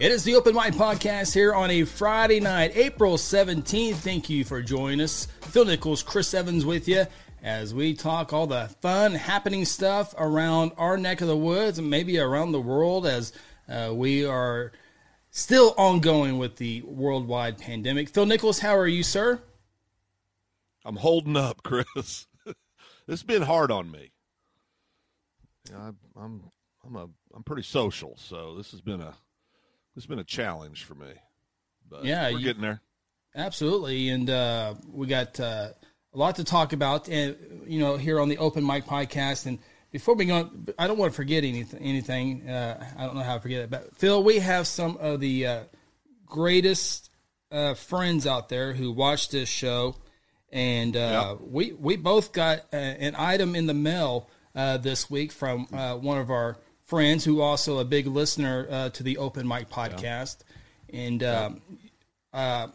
It is the Open Mic Podcast here on a Friday night, April 17th. Thank you for joining us. Phil Nichols, Chris Evans with you as we talk all the fun, happening stuff around our neck of the woods and maybe around the world as uh, we are still ongoing with the worldwide pandemic. Phil Nichols, how are you, sir? I'm holding up, Chris. it's been hard on me. I, I'm I'm a I'm pretty social, so this has been a it's been a challenge for me. But yeah, we're you, getting there. Absolutely, and uh, we got uh, a lot to talk about, and you know, here on the Open Mic podcast. And before we go, I don't want to forget anything. Anything uh, I don't know how to forget it, but Phil, we have some of the uh, greatest uh, friends out there who watch this show, and uh, Yep. we we both got uh, an item in the mail uh, this week from uh, one of our friends who also a big listener uh, to the Open Mic podcast, and. Um, uh,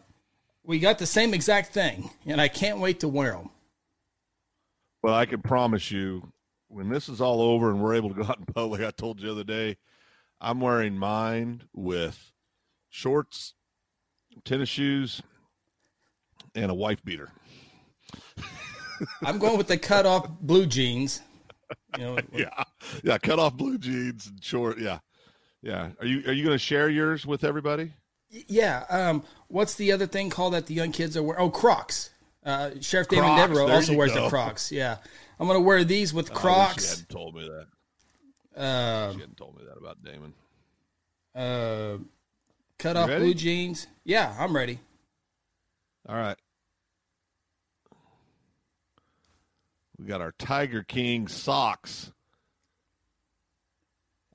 we got the same exact thing, and I can't wait to wear them. Well, I can promise you, when this is all over and we're able to go out in public, I told you the other day, I'm wearing mine with shorts, tennis shoes, and a wife beater. I'm going with the cut off blue jeans. You know, Yeah, yeah, cut off blue jeans and short. Yeah, yeah. Are you are you going to share yours with everybody? yeah. Um, what's the other thing called that the young kids are wearing? Oh, Crocs. Uh, Sheriff David Crocs, Devereaux also you wears the. Crocs. Yeah, I'm going to wear these with I wish you Crocs. hadn't told me that. Uh, You hadn't told me that about Damon. uh, cut off ready? blue jeans. Yeah, I'm ready. All right. We got our Tiger King socks.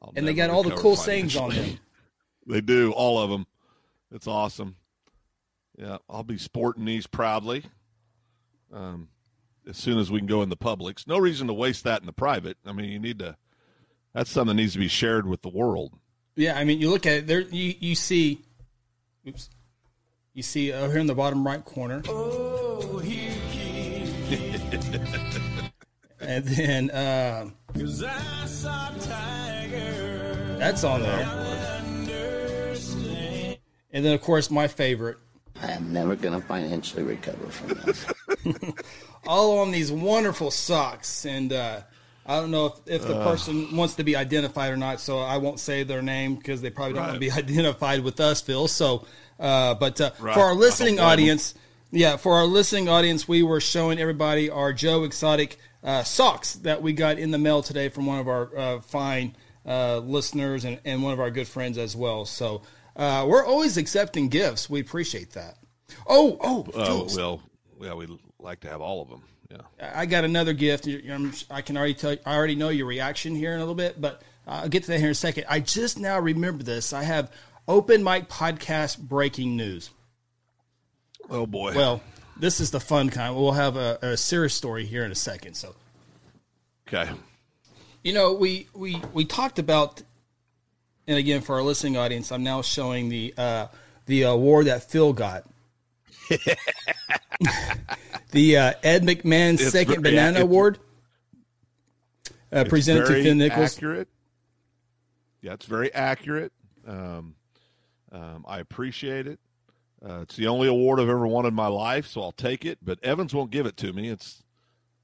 I'll And they got all the cool sayings on them. They do, all of them. It's awesome. Yeah, I'll be sporting these proudly. Um, as soon as we can go in the publics. No reason to waste that in the private. I mean, you need to. That's something that needs to be shared with the world. Yeah, I mean, you look at it there. You you see, oops, you see over here in the bottom right corner. and then uh, that's on there. And then of course my favorite, I am never going to financially recover from this. all on these wonderful socks. And uh, I don't know if, if the person wants to be identified or not, so I won't say their name because they probably don't want to be identified with us, Phil. So, uh, but uh, Right. for our listening audience, yeah, for our listening audience, we were showing everybody our Joe Exotic uh, socks that we got in the mail today from one of our uh, fine uh, listeners and, and one of our good friends as well. So uh, we're always accepting gifts. We appreciate that. Oh, oh, Uh, well, yeah, we like to have all of them. Yeah. I got another gift. I can already tell. I already know your reaction here in a little bit, but I'll get to that here in a second. I just now remember this. I have open mic podcast breaking news. Oh boy. Well, this is the fun kind. We'll have a, a serious story here in a second. So, okay. you know, we we we talked about, and again for our listening audience, I'm now showing the uh, the award that Phil got. the uh, Ed McMahon It's Second very- Banana Award, uh, presented to Phil Nichols. Accurate. Yeah, it's very accurate. Um, um, I appreciate it. Uh, it's the only award I've ever won in my life, so I'll take it. But Evans won't give it to me. It's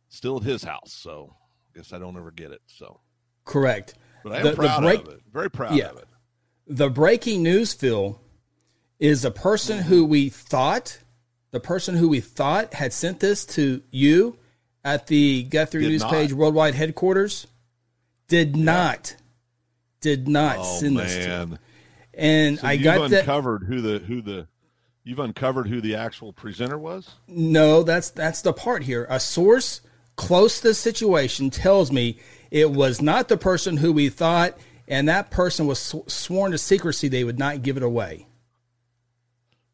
still at his house, so I guess I don't ever get it. So, Correct. but I am The- the proud break- of it. Very proud Yeah. of it. The breaking news, Phil, is the person Mm-hmm. who we thought, the person who we thought had sent this to you at the Guthrie Did News not. Page Worldwide headquarters, did not, did not Oh send this to. man! And So I got that. uncovered who the who the you've uncovered who the actual presenter was. No, that's that's the part here. A source close to the situation tells me it was not the person who we thought, and that person was sw- sworn to secrecy. They would not give it away.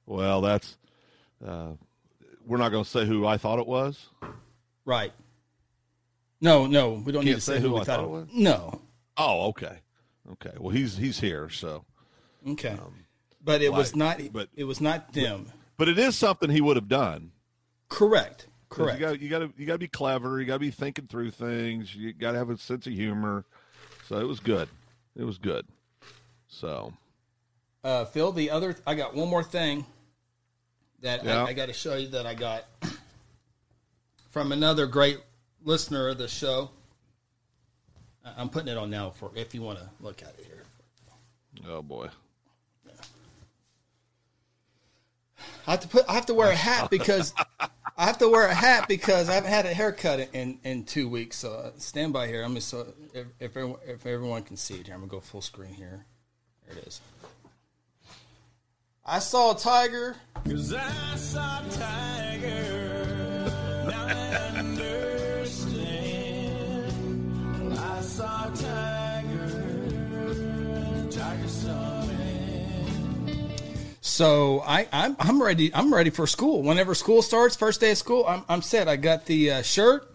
Well, that's uh, we're not going to say who I thought it was. Right. No, no, we don't need Can't to say say who who we I thought thought it was. was? No. Oh, okay, okay. Well, he's he's here, so. Okay. But it was not. but- it was not them. But it is something he would have done. Correct. Correct. You got you got to you got to be clever. You got to be thinking through things. You got to have a sense of humor. So it was good. It was good. So Uh, Phil, the other, I got one more thing that Yeah. I, I got to show you that I got from another great listener of the show. I'm putting it on now for if you want to look at it here. Oh boy. I have to put. I have to wear a hat because I have to wear a hat because I haven't had a haircut in in two weeks. So uh, stand by here. I'm just so if if everyone, if everyone can see it here, I'm gonna go full screen here. There it is. I saw a tiger. Cause I saw Tiger. Now I understand. I saw Tiger. So I I'm I'm ready. I'm ready for school. Whenever school starts, first day of school, I'm I'm set. I got the uh, shirt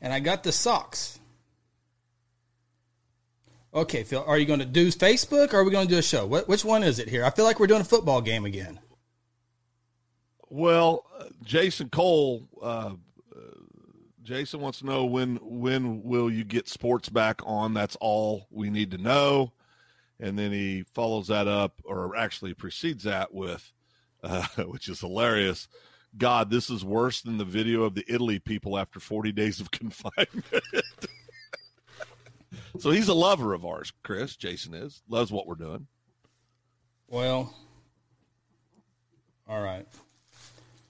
and I got the socks. Okay, Phil, are you going to do Facebook or are we going to do a show? What, which one is it here? I feel like we're doing a football game again. Well, uh, Jason Cole, uh, uh, Jason wants to know when when will you get sports back on? That's all we need to know. And then he follows that up, or actually precedes that with, uh, which is hilarious. God, this is worse than the video of the Italy people after 40 days of confinement. so he's a lover of ours, Chris. Jason is loves what we're doing. Well, all right.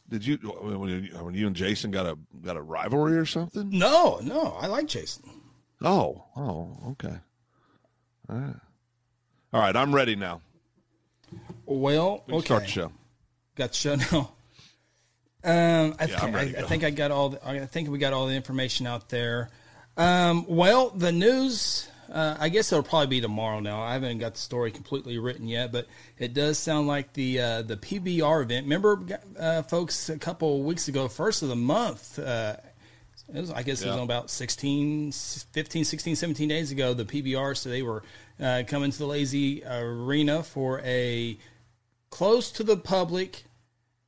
Did you when you, when you and Jason got a got a rivalry or something? No, no, I like Jason. Oh, oh, okay. All right. All right, I'm ready now. Well, We okay. Start the show. Got the show now. Um, I, Yeah, think, I'm ready I, I think I got all. The, I think we got all the information out there. Um, well, the news. Uh, I guess it'll probably be tomorrow. Now I haven't got the story completely written yet, but it does sound like the uh, the PBR event. Remember, uh, folks, a couple of weeks ago, first of the month. Uh, it was, I guess it was Yeah. about 16, 15, 16, 17 days ago, the PBR. So they were uh, coming to the Lazy Arena for a close to the public,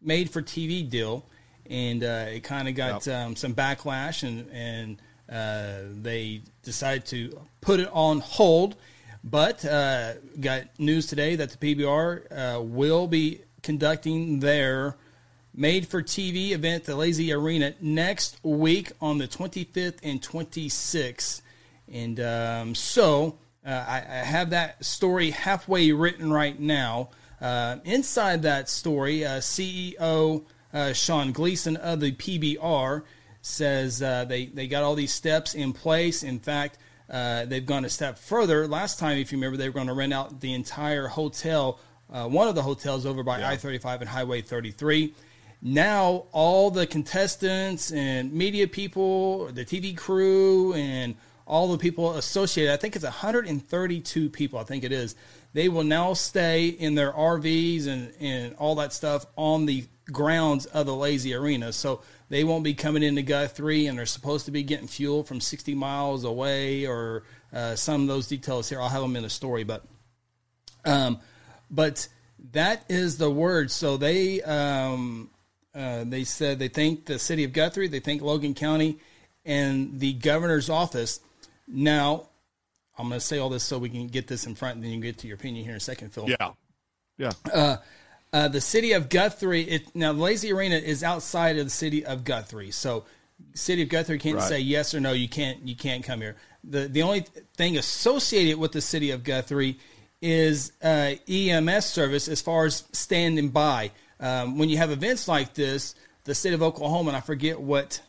made for TV deal, and uh, it kind of got Yep. um, some backlash, and and uh, they decided to put it on hold. But uh, got news today that the PBR uh, will be conducting their made for TV event the Lazy Arena next week on the 25th and 26th. And um, so uh, I, I have that story halfway written right now. Uh, inside that story, uh, CEO uh, Sean Gleason of the PBR says uh, they, they got all these steps in place. In fact, uh, they've gone a step further. Last time, if you remember, they were going to rent out the entire hotel, uh, one of the hotels over by I 35 and Highway 33. Now, all the contestants and media people, the TV crew, and all the people associated, I think it's 132 people, I think it is, they will now stay in their RVs and, and all that stuff on the grounds of the Lazy Arena. So they won't be coming into Guthrie and they're supposed to be getting fuel from 60 miles away or uh, some of those details here. I'll have them in the story, but um, but that is the word. So they um, uh, they said they thank the city of Guthrie, they thank Logan County, and the governor's office. Now, I'm going to say all this so we can get this in front, and then you can get to your opinion here in a second, Phil. Yeah, yeah. Uh, the city of Guthrie. It, now, the Lazy Arena is outside of the city of Guthrie, so city of Guthrie can't Right. say yes or no. You can't. You can't come here. the The only thing associated with the city of Guthrie is uh, EMS service as far as standing by. Um, when you have events like this, the state of Oklahoma, and I forget what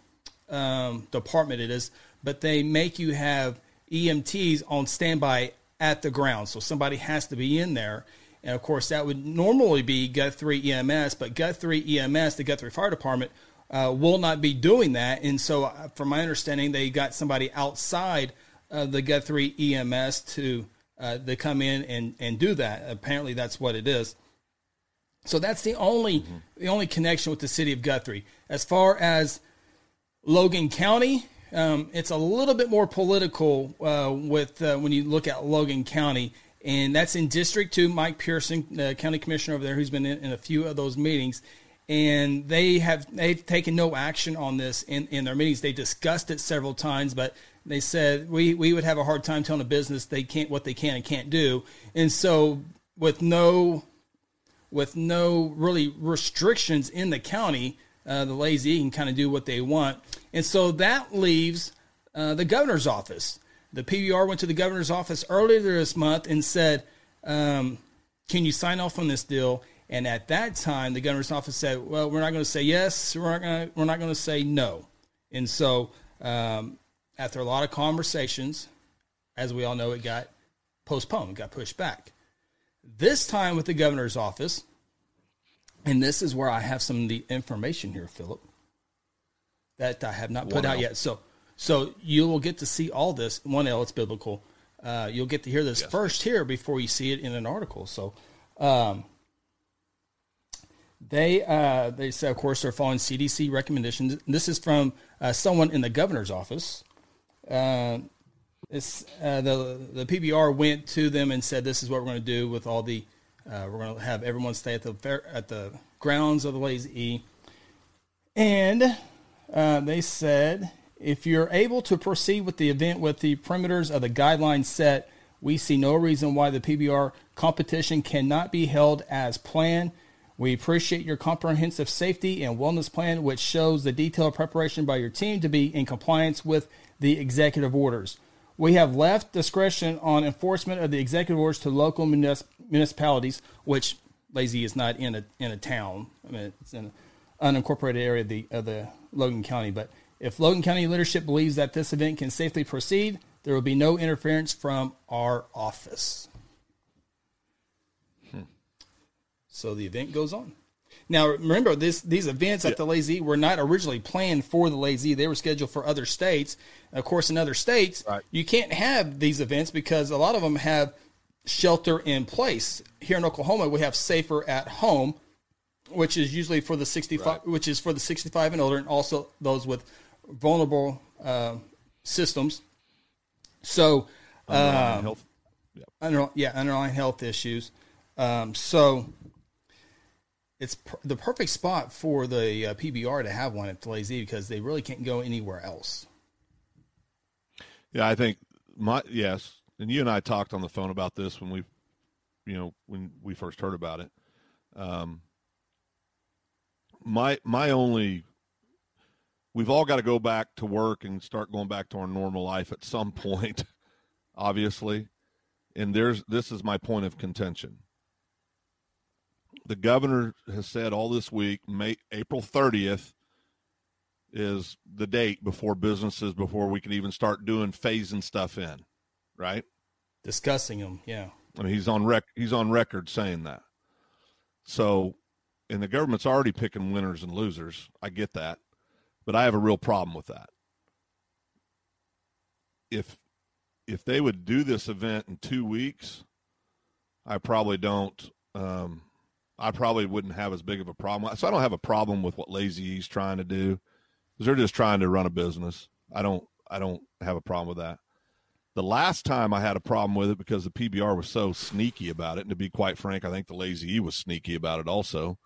um, department it is, but they make you have EMTs on standby at the ground. So somebody has to be in there. And of course, that would normally be Guthrie EMS, but Guthrie EMS, the Guthrie Fire Department, uh, will not be doing that. And so, uh, from my understanding, they got somebody outside of the Guthrie EMS to uh, to come in and, and do that. Apparently, that's what it is. So that's the only the only connection with the city of Guthrie. As far as Logan County, um, it's a little bit more political uh, with uh, when you look at Logan County, and that's in District Two. Mike Pearson, the county commissioner over there, who's been in, in a few of those meetings, and they have they've taken no action on this in, in their meetings. They discussed it several times, but they said we we would have a hard time telling a business they can't what they can and can't do, and so with no with no really restrictions in the county. Uh, the lazy can kind of do what they want, and so that leaves uh, the governor's office. The PBR went to the governor's office earlier this month and said, um, "Can you sign off on this deal?" And at that time, the governor's office said, "Well, we're not going to say yes. We're not going to. We're not going to say no." And so, um, after a lot of conversations, as we all know, it got postponed, got pushed back. This time with the governor's office, and this is where I have some of the information here, Philip, that I have not put out 1L. yet. So, so you will get to see all this. One L, it's biblical. Uh, you'll get to hear this Yes. first here before you see it in an article. So, um, they uh, they say, of course, they're following CDC recommendations. This is from uh, someone in the governor's office. Uh, it's, uh, the the PBR went to them and said, "This is what we're going to do with all the. Uh, we're going to have everyone stay at the fair, at the grounds of the Lazy E." And uh, they said, if you're able to proceed with the event with the perimeters of the guidelines set, we see no reason why the PBR competition cannot be held as planned. We appreciate your comprehensive safety and wellness plan, which shows the detailed preparation by your team to be in compliance with the executive orders. We have left discretion on enforcement of the executive orders to local munis- municipalities, which Lazy is not in a in a town. I mean, it's in an unincorporated area of the of the Logan County. But if Logan County leadership believes that this event can safely proceed, there will be no interference from our office. Hmm. So the event goes on. Now remember this these events at the Lazy were not originally planned for the Lazy. They were scheduled for other states. Of course, in other states, Right. you can't have these events because a lot of them have shelter in place. Here in Oklahoma, we have safer at home, which is usually for the 65 Right. which is for the 65 and older and also those with vulnerable uh, systems. So Underlying health. under, yeah, underlying health issues. Um, so it's per- the perfect spot for the uh, PBR to have one at the Lazy because they really can't go anywhere else. Yeah, I think my yes, and you and I talked on the phone about this when we, you know, when we first heard about it. Um, my my only, we've all got to go back to work and start going back to our normal life at some point, obviously, and there's this is my point of contention. The governor has said all this week, May April thirtieth is the date before businesses before we can even start doing phasing stuff in, right? Discussing them, yeah. I mean, he's on rec he's on record saying that. So, and the government's already picking winners and losers. I get that, but I have a real problem with that. If if they would do this event in two weeks, I probably don't. Um, I probably wouldn't have as big of a problem. So I don't have a problem with what Lazy E's trying to do, they're just trying to run a business. I don't. I don't have a problem with that. The last time I had a problem with it because the PBR was so sneaky about it, and to be quite frank, I think the Lazy E was sneaky about it also.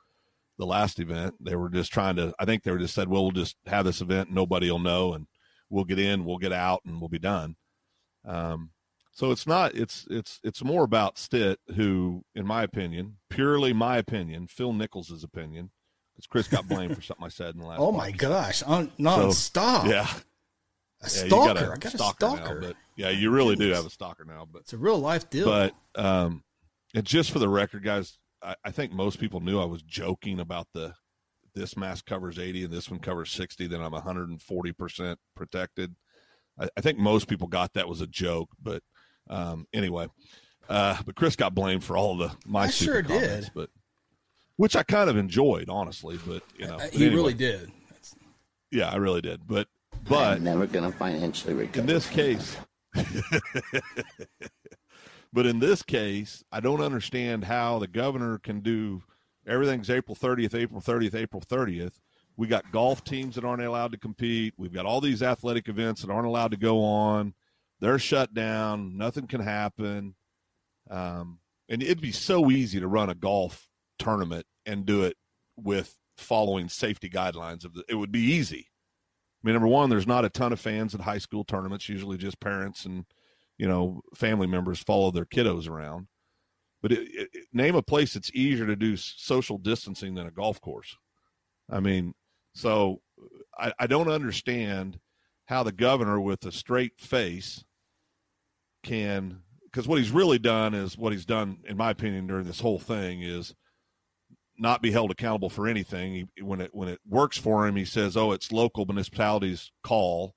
The last event, they were just trying to. I think they were just said, "Well, we'll just have this event, nobody will know, and we'll get in, we'll get out, and we'll be done." Um, so it's not. It's it's it's more about Stitt, who, in my opinion, purely my opinion, Phil Nichols' opinion, because Chris got blamed for something I said in the last. Oh my gosh, on non-stop. Yeah, a yeah, you stalker. got a I got a stalker, stalker. now, but yeah, you really do have a stalker now, but it's a real life deal. but um, and just for the record, guys, I, I think most people knew I was joking about the this mask covers 80 and this one covers 60. Then I'm 140 percent protected. I, I think most people got that was a joke, but um, anyway, uh, but Chris got blamed for all the my I stupid sure comments, did. but which I kind of enjoyed, honestly. But you know, Uh, but he anyway, really did. yeah, I really did. But but I'm never going to financially recover. in this case but in this case i don't understand how the governor can do everything's april 30th april 30th april 30th we got golf teams that aren't allowed to compete we've got all these athletic events that aren't allowed to go on they're shut down nothing can happen um, and it'd be so easy to run a golf tournament and do it with following safety guidelines of the, it would be easy I mean, number one, there's not a ton of fans at high school tournaments. Usually, just parents and you know family members follow their kiddos around. but it, it, name a place that's easier to do social distancing than a golf course. I mean, so I, I don't understand how the governor with a straight face can because what he's really done is what he's done, in my opinion, during this whole thing is not be held accountable for anything. He, when it when it works for him, he says, "Oh, it's local municipalities' call,"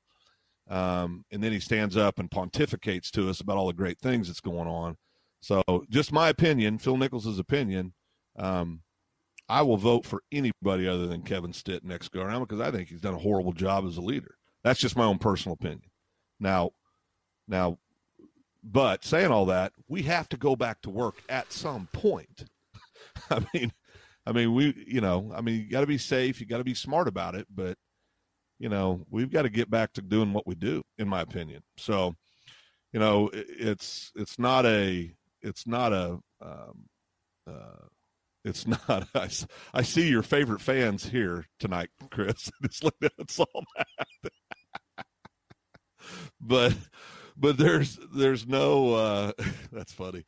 um, and then he stands up and pontificates to us about all the great things that's going on. So, just my opinion, Phil Nichols' opinion. Um, I will vote for anybody other than Kevin Stitt next go around because I think he's done a horrible job as a leader. That's just my own personal opinion. Now, now, but saying all that, we have to go back to work at some point. I mean, I mean, we, you know, I mean, you got to be safe, you got to be smart about it, but you know, we've got to get back to doing what we do, in my opinion. So, you know, it, it's it's not a it's not a um, uh, it's not. I, I see your favorite fans here tonight, Chris. Just like that's all that. but but there's there's no uh, that's funny.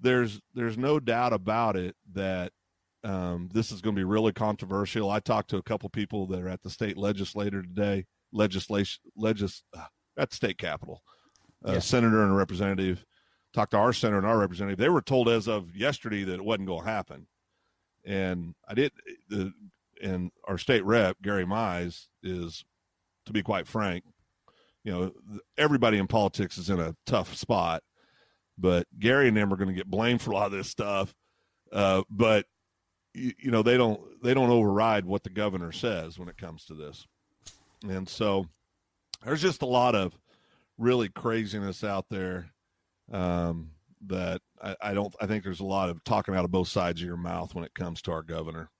There's there's no doubt about it that um, this is going to be really controversial. I talked to a couple people that are at the state legislator today, legislation legis uh, at the state capitol, a Yeah. senator and a representative. Talked to our senator and our representative. They were told as of yesterday that it wasn't going to happen, and I did. The and our state rep Gary Mize is, to be quite frank, you know, everybody in politics is in a tough spot, but Gary and them are going to get blamed for a lot of this stuff. Uh, but you, you know, they don't they don't override what the governor says when it comes to this, and so there's just a lot of really craziness out there um, that I, I don't. I think there's a lot of talking out of both sides of your mouth when it comes to our governor.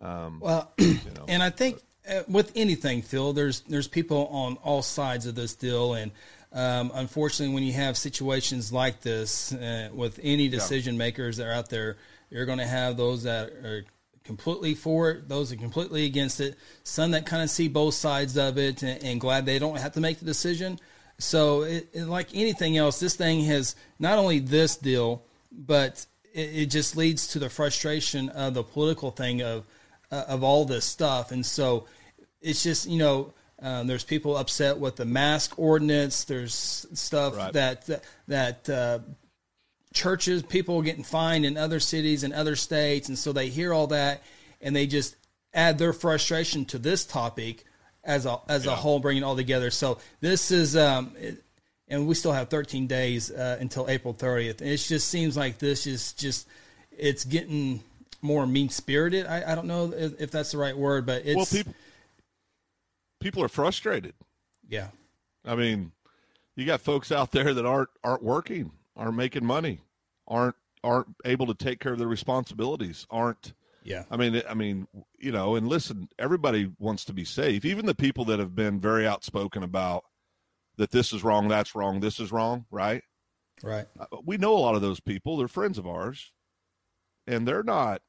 Um, Well, you know, and I think uh, with anything, Phil, there's there's people on all sides of this deal, and um, unfortunately, when you have situations like this uh, with any decision makers that are out there, you're going to have those that are completely for it, those that are completely against it, some that kind of see both sides of it, and, and glad they don't have to make the decision. So, it, it, like anything else, this thing has not only this deal, but it, it just leads to the frustration of the political thing of uh, of all this stuff, and so it's just you know um, there's people upset with the mask ordinance. There's stuff Right. that that, uh, churches people getting fined in other cities and other states, and so they hear all that and they just add their frustration to this topic as a as a whole, bringing it all together. So this is. Um, it, and we still have 13 days uh, until April 30th. And it just seems like this is just it's getting more mean spirited. I, I don't know if, if that's the right word, but it's well, people people are frustrated. yeah, I mean, you got folks out there that aren't aren't working, aren't making money, aren't aren't able to take care of their responsibilities, aren't yeah, I mean, I mean, you know, and listen, everybody wants to be safe. Even the people that have been very outspoken about that this is wrong, that's wrong, this is wrong, right? right, Uh, We know a lot of those people. They're friends of ours, and they're not.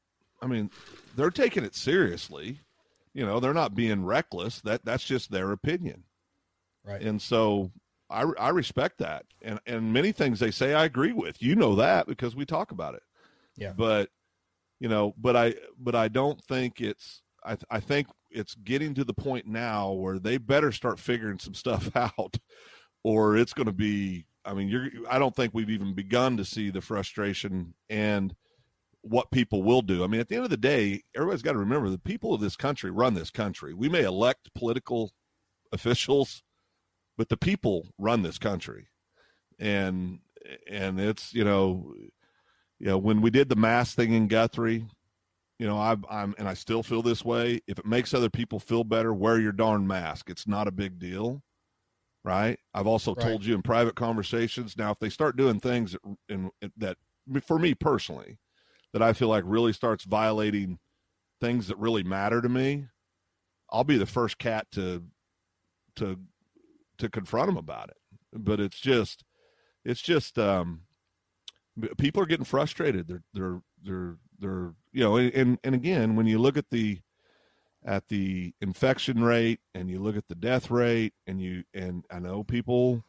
I mean, they're taking it seriously. You know, they're not being reckless. That that's just their opinion. right. And so I, I respect that. And, and many things they say I agree with. You know that because we talk about it. Yeah. But, you know, but I, but I don't think it's, I, I think it's getting to the point now where they better start figuring some stuff out or it's going to be, I mean, you're, I don't think we've even begun to see the frustration and what people will do. I mean, at the end of the day, everybody's got to remember the people of this country run this country. We may elect political officials, but the people run this country and and it's you know you know when we did the mask thing in guthrie you know I, i'm and i still feel this way if it makes other people feel better wear your darn mask it's not a big deal right i've also Right. told you in private conversations now if they start doing things that, in, that for me personally that i feel like really starts violating things that really matter to me i'll be the first cat to to to confront them about it. But it's just it's just um people are getting frustrated. They're they're they're they're you know and and again when you look at the at the infection rate and you look at the death rate and you and I know people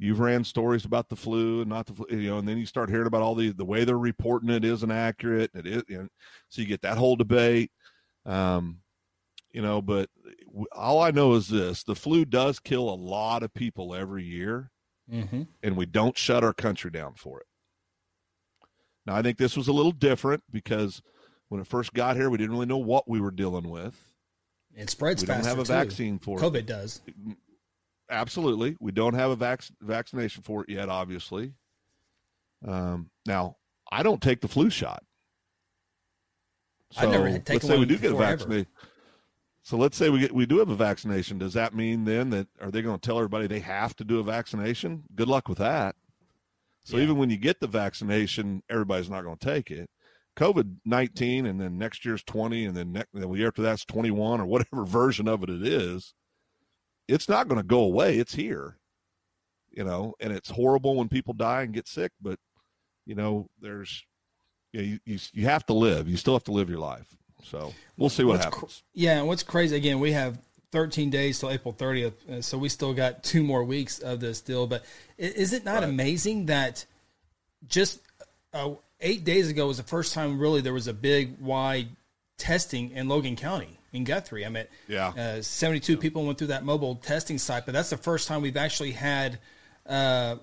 you've ran stories about the flu and not the flu, you know, and then you start hearing about all the the way they're reporting it isn't accurate. It is, know, so you get that whole debate. Um, you know, but all I know is this: the flu does kill a lot of people every year, Mm-hmm. and we don't shut our country down for it. Now, I think this was a little different because when it first got here, we didn't really know what we were dealing with. It spreads fast. we don't have a too. vaccine for it. COVID does. Absolutely. We don't have a vac- vaccination for it yet, obviously. Um, now, I don't take the flu shot. I've never had let's taken say we do get a vaccination. So let's say we get we do have a vaccination. Does that mean then that are they going to tell everybody they have to do a vaccination? Good luck with that. So Yeah. even when you get the vaccination, everybody's not going to take it. COVID nineteen, and then next year's twenty, and then next the year after that's twenty one, or whatever version of it it is. It's not going to go away. It's here, you know, and it's horrible when people die and get sick. But you know, there's you, know, you, you you have to live. You still have to live your life. So we'll see what What's cr- happens. Yeah, and what's crazy again, we have 13 days till April 30th, uh, so we still got two more weeks of this deal. But is it not Right. amazing that just uh, eight days ago was the first time really there was a big wide testing in Logan County in Guthrie? I mean, Yeah. uh, 72 people went through that mobile testing site, but that's the first time we've actually had uh,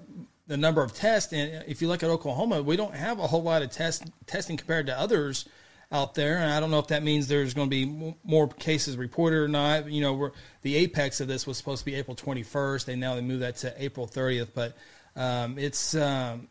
the number of tests. And if you look at Oklahoma, we don't have a whole lot of test testing compared to others out there. And I don't know if that means there's going to be more cases reported or not. You know, we're, the apex of this was supposed to be April 21st. They now they moved that to April 30th, but um, it's um,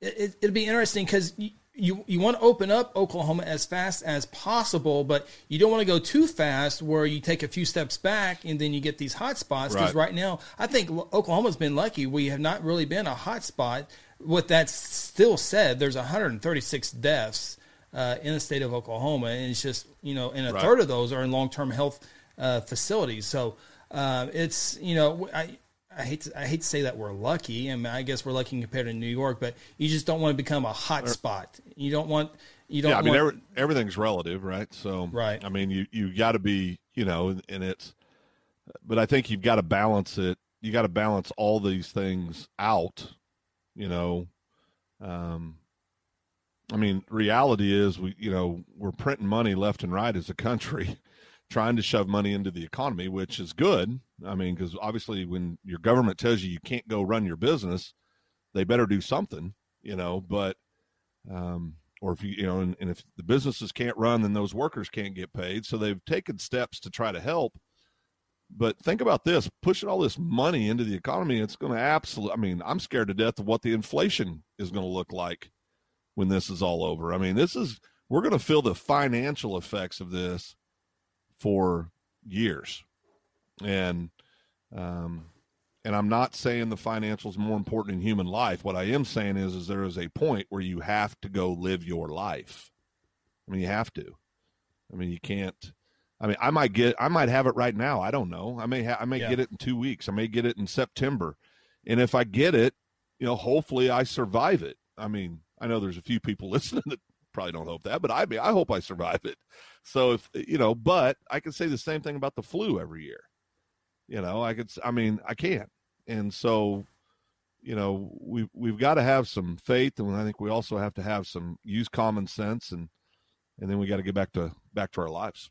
it, it, it'd be interesting because you, you want to open up Oklahoma as fast as possible, but you don't want to go too fast where you take a few steps back and then you get these hot spots. Because Right. right now, I think Oklahoma's been lucky. We have not really been a hot spot. With that still said, there's 136 deaths uh, in the state of Oklahoma, and it's just you know, and a Right. third of those are in long-term health uh, facilities. So uh, it's you know, I I hate to, I hate to say that we're lucky. I mean, I guess we're lucky compared to New York, but you just don't want to become a hot spot. You don't want you don't. yeah, I mean, want, every, everything's relative, right? So, Right. I mean, you you got to be, you know, and it's, but I think you've got to balance it. You got to balance all these things out, you know. Um, I mean, reality is we, you know, we're printing money left and right as a country, trying to shove money into the economy, which is good. I mean, because obviously, when your government tells you you can't go run your business, they better do something, you know. But um, or if you you know and, and if the businesses can't run then those workers can't get paid so they've taken steps to try to help but think about this pushing all this money into the economy it's going to absolutely i mean i'm scared to death of what the inflation is going to look like when this is all over i mean this is we're going to feel the financial effects of this for years and um and I'm not saying the financial is more important in human life. What I am saying is, is there is a point where you have to go live your life. I mean, you have to. I mean, you can't. I mean, I might get, I might have it right now. I don't know. I may, ha- I may Yeah. get it in two weeks. I may get it in September, and if I get it, you know, hopefully I survive it. I mean, I know there's a few people listening that probably don't hope that, but I mean, I hope I survive it. So if you know, but I can say the same thing about the flu every year. You know, I could. I mean, I can't and so you know we we've got to have some faith and i think we also have to have some use common sense and and then we got to get back to back to our lives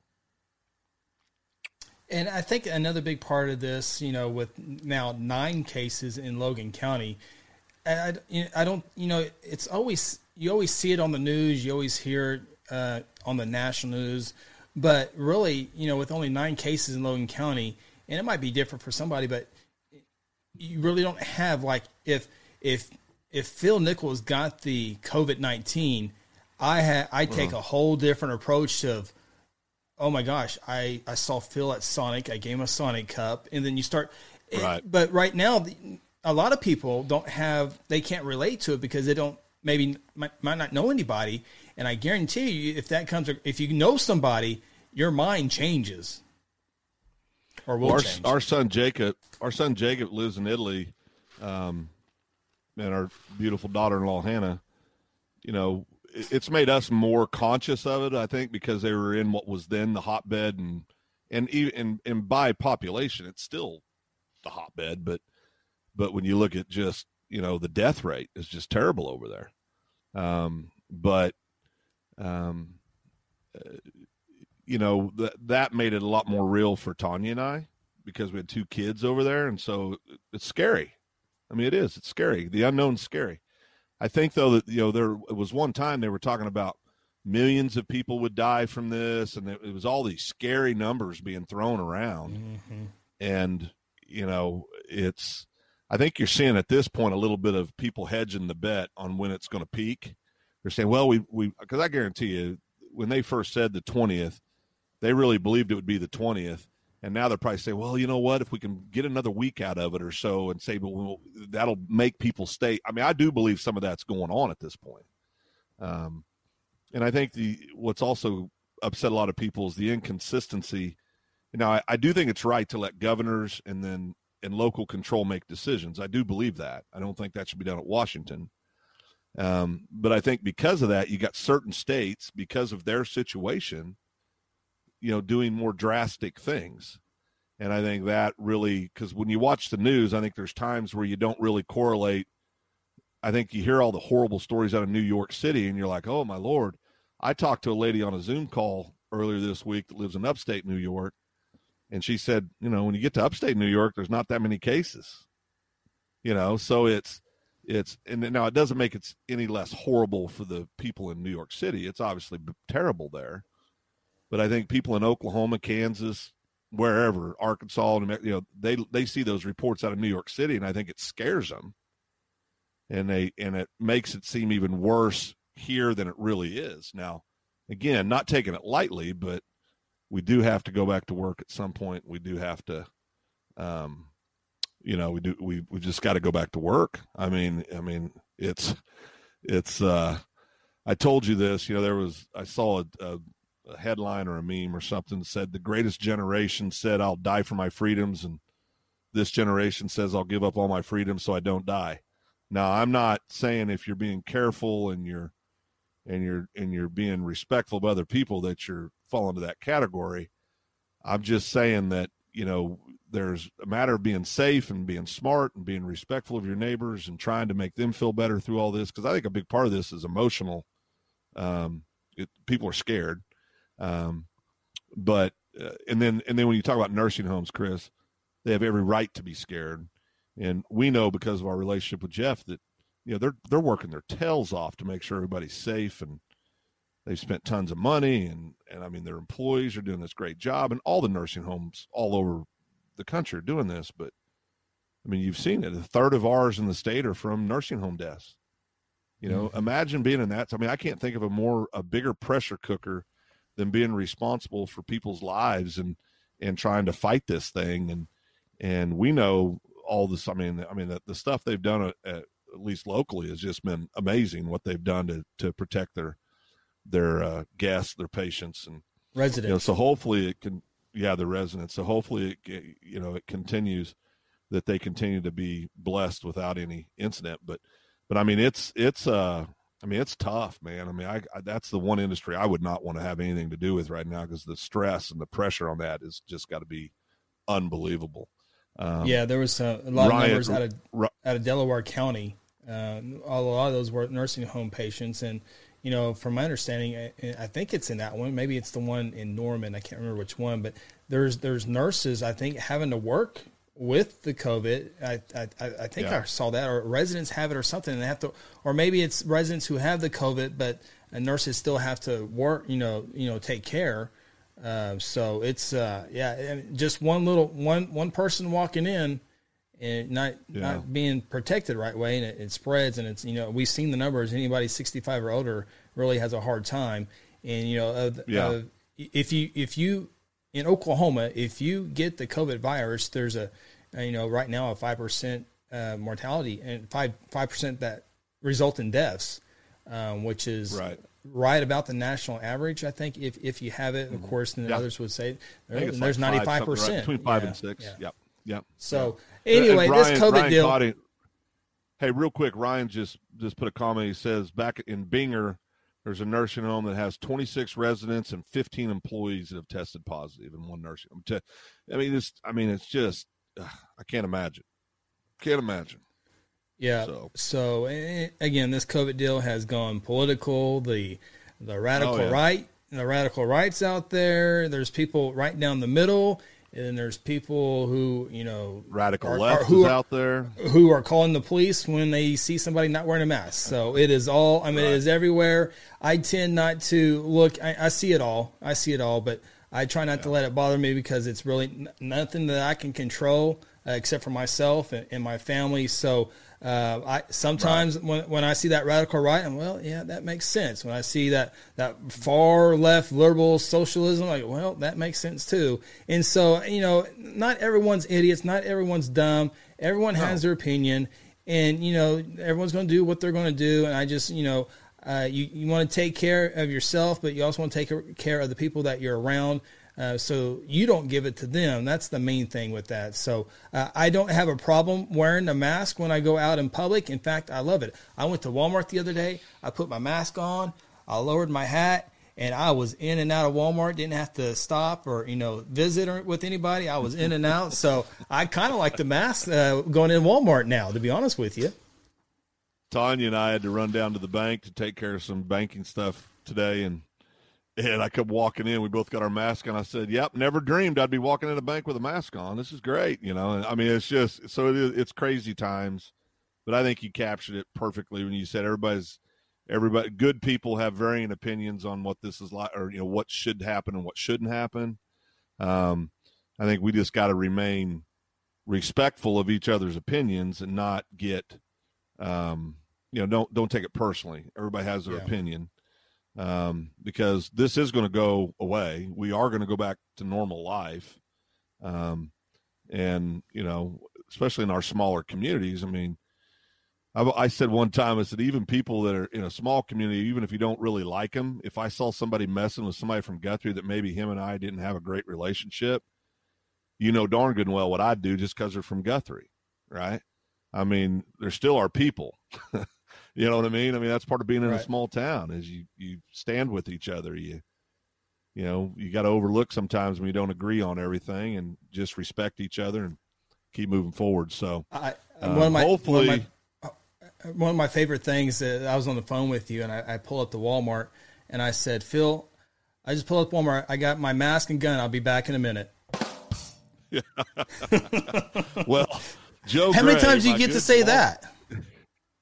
And I think another big part of this, you know, with now nine cases in Logan County, I, I don't, you know, it's always you always see it on the news, you always hear it uh, on the national news, but really, you know, with only nine cases in Logan County, and it might be different for somebody, but you really don't have like if if if Phil Nichols got the COVID nineteen, I had I take a whole different approach of oh my gosh, I, I saw Phil at Sonic. I gave him a Sonic Cup, and then you start. it- but right now, the, a lot of people don't have. They can't relate to it because they don't maybe might, might not know anybody. And I guarantee you, if that comes, if you know somebody, your mind changes. Or will our, change. our son jacob our son jacob lives in italy um and our beautiful daughter-in-law hannah you know it- it's made us more conscious of it i think because they were in what was then the hotbed and and even and, and by population it's still the hotbed but but when you look at just you know the death rate is just terrible over there. Um, but um, uh, you know that that made it a lot more real for Tanya and I because we had two kids over there, and so it's scary. I mean, it is. It's scary. The unknown's scary. I think though that you know there was one time they were talking about millions of people would die from this, and it, it was all these scary numbers being thrown around, Mhm. and you know it's. I think you're seeing at this point a little bit of people hedging the bet on when it's going to peak. They're saying, "Well, we we because I guarantee you, when they first said the twentieth, they really believed it would be the twentieth, and now they're probably saying, well, you know what? If we can get another week out of it or so, and say, but we'll, that'll make people stay. I mean, I do believe some of that's going on at this point. Um, and I think the what's also upset a lot of people is the inconsistency. Now, I, I do think it's right to let governors and then and local control make decisions. I do believe that. I don't think that should be done at Washington. Um, but I think because of that, you got certain states because of their situation, you know, doing more drastic things. And I think that really, because when you watch the news, I think there's times where you don't really correlate. I think you hear all the horrible stories out of New York City, and you're like, oh, my Lord. I talked to a lady on a Zoom call earlier this week that lives in upstate New York, and she said, you know, when you get to upstate New York, there's not that many cases. You know, so it's, it's, and now it doesn't make it any less horrible for the people in New York City. It's obviously terrible there. But I think people in Oklahoma, Kansas, wherever, Arkansas, you know, they they see those reports out of New York City, and I think it scares them, and they and it makes it seem even worse here than it really is. Now, again, not taking it lightly, but we do have to go back to work at some point. We do have to, um, you know, we do we we just got to go back to work. I mean, I mean, it's it's. uh I told you this. You know, there was I saw a, a a headline or a meme or something said the greatest generation said I'll die for my freedoms and this generation says I'll give up all my freedoms so I don't die. Now I'm not saying if you're being careful and you're and you're and you're being respectful of other people that you're falling into that category. I'm just saying that, you know, there's a matter of being safe and being smart and being respectful of your neighbors and trying to make them feel better through all this because I think a big part of this is emotional. Um, it, people are scared um, but uh, and then and then when you talk about nursing homes, Chris, they have every right to be scared, and we know because of our relationship with Jeff that you know they're they're working their tails off to make sure everybody's safe, and they've spent tons of money, and and I mean their employees are doing this great job, and all the nursing homes all over the country are doing this, but I mean you've seen it. A third of ours in the state are from nursing home deaths. You know, mm-hmm. imagine being in that. I mean, I can't think of a more a bigger pressure cooker than being responsible for people's lives and and trying to fight this thing and and we know all this i mean i mean the, the stuff they've done uh, at, at least locally has just been amazing what they've done to to protect their their uh, guests their patients and Residents. you know so hopefully it can yeah the residents so hopefully it you know it continues that they continue to be blessed without any incident but but i mean it's it's uh I mean, it's tough, man. I mean, I, I that's the one industry I would not want to have anything to do with right now because the stress and the pressure on that is just got to be unbelievable. Um, yeah, there was uh, a lot of numbers out of out of Delaware County. Uh, a lot of those were nursing home patients, and you know, from my understanding, I, I think it's in that one. Maybe it's the one in Norman. I can't remember which one, but there's there's nurses I think having to work with the COVID. I I, I think Yeah. I saw that, or residents have it, or something. And they have to, or maybe it's residents who have the COVID, but nurses still have to work. You know, you know, take care. Uh, so it's uh, yeah, and just one little one one person walking in and not Yeah. not being protected right way, and it, it spreads. And it's you know we've seen the numbers. Anybody sixty five or older really has a hard time. And you know, uh, Yeah. uh, if you if you in Oklahoma, if you get the COVID virus, there's a you know right now a five percent uh, mortality and five five percent that result in deaths, um, which is Right. right about the national average. I think if if you have it, of course, then Mm-hmm. Yeah. others would say there, there's like ninety five, five something right percent between five Yeah, and six. yeah. Yep, yep. So anyway, this COVID deal. Hey, real quick, Ryan just just put a comment. He says back in Binger, there's a nursing home that has 26 residents and 15 employees that have tested positive in one nursing home. I mean, it's I mean, it's just ugh, I can't imagine. Can't imagine. Yeah. So- So, again, this COVID deal has gone political. The the radical Oh, yeah. right, the radical rights out there. There's people right down the middle, and there's people who you know Radical are- left are- who is are- out there. who are calling the police when they see somebody not wearing a mask. So it is all. I mean, it is everywhere. I tend not to look. I, I see it all. I see it all, but I try not to let it bother me because it's really n- nothing that I can control uh, except for myself and, and my family. So. Uh, I sometimes when when I see that radical right, I'm well, yeah, that makes sense. When I see that that far left liberal socialism, like, well, that makes sense too. And so, you know, not everyone's idiots, not everyone's dumb. Everyone has their opinion, and you know, everyone's going to do what they're going to do. And I just, you know, uh, you you want to take care of yourself, but you also want to take care of the people that you're around. Uh, so you don't give it to them. That's the main thing with that. So uh, I don't have a problem wearing a mask when I go out in public. In fact, I love it. I went to Walmart the other day. I put my mask on. I lowered my hat, and I was in and out of Walmart. Didn't have to stop or you know visit or with anybody. I was in and out. So I kind of like the mask uh, going in Walmart now. To be honest with you. Tanya and I had to run down to the bank to take care of some banking stuff today, and and I kept walking in. We both got our mask on. I said, "Yep, never dreamed I'd be walking in a bank with a mask on. This is great." You know, and I mean, it's just so it is. It's crazy times, but I think you captured it perfectly when you said everybody's everybody. Good people have varying opinions on what this is like, or you know, what should happen and what shouldn't happen. Um, I think we just got to remain respectful of each other's opinions and not get um, you know, don't don't take it personally. Everybody has their Yeah. opinion, um, because this is going to go away. We are going to go back to normal life, um, and you know, especially in our smaller communities. I mean, I, I said one time, I said even people that are in a small community, even if you don't really like them, if I saw somebody messing with somebody from Guthrie that maybe him and I didn't have a great relationship, you know darn good and well what I'd do just because they're from Guthrie, right? I mean, they're still our people. you know what I mean? I mean, that's part of being in Right. a small town is you, you stand with each other. You, you know, you got to overlook sometimes when you don't agree on everything and just respect each other and keep moving forward. So I, um, one of my hopefully, one of my, one of my favorite things. Uh, I was on the phone with you, and I, I pull up the Walmart, and I said, "Phil, I just pulled up Walmart. I got my mask and gun. I'll be back in a minute." well, Joe, How many Gray, times do you get to say that?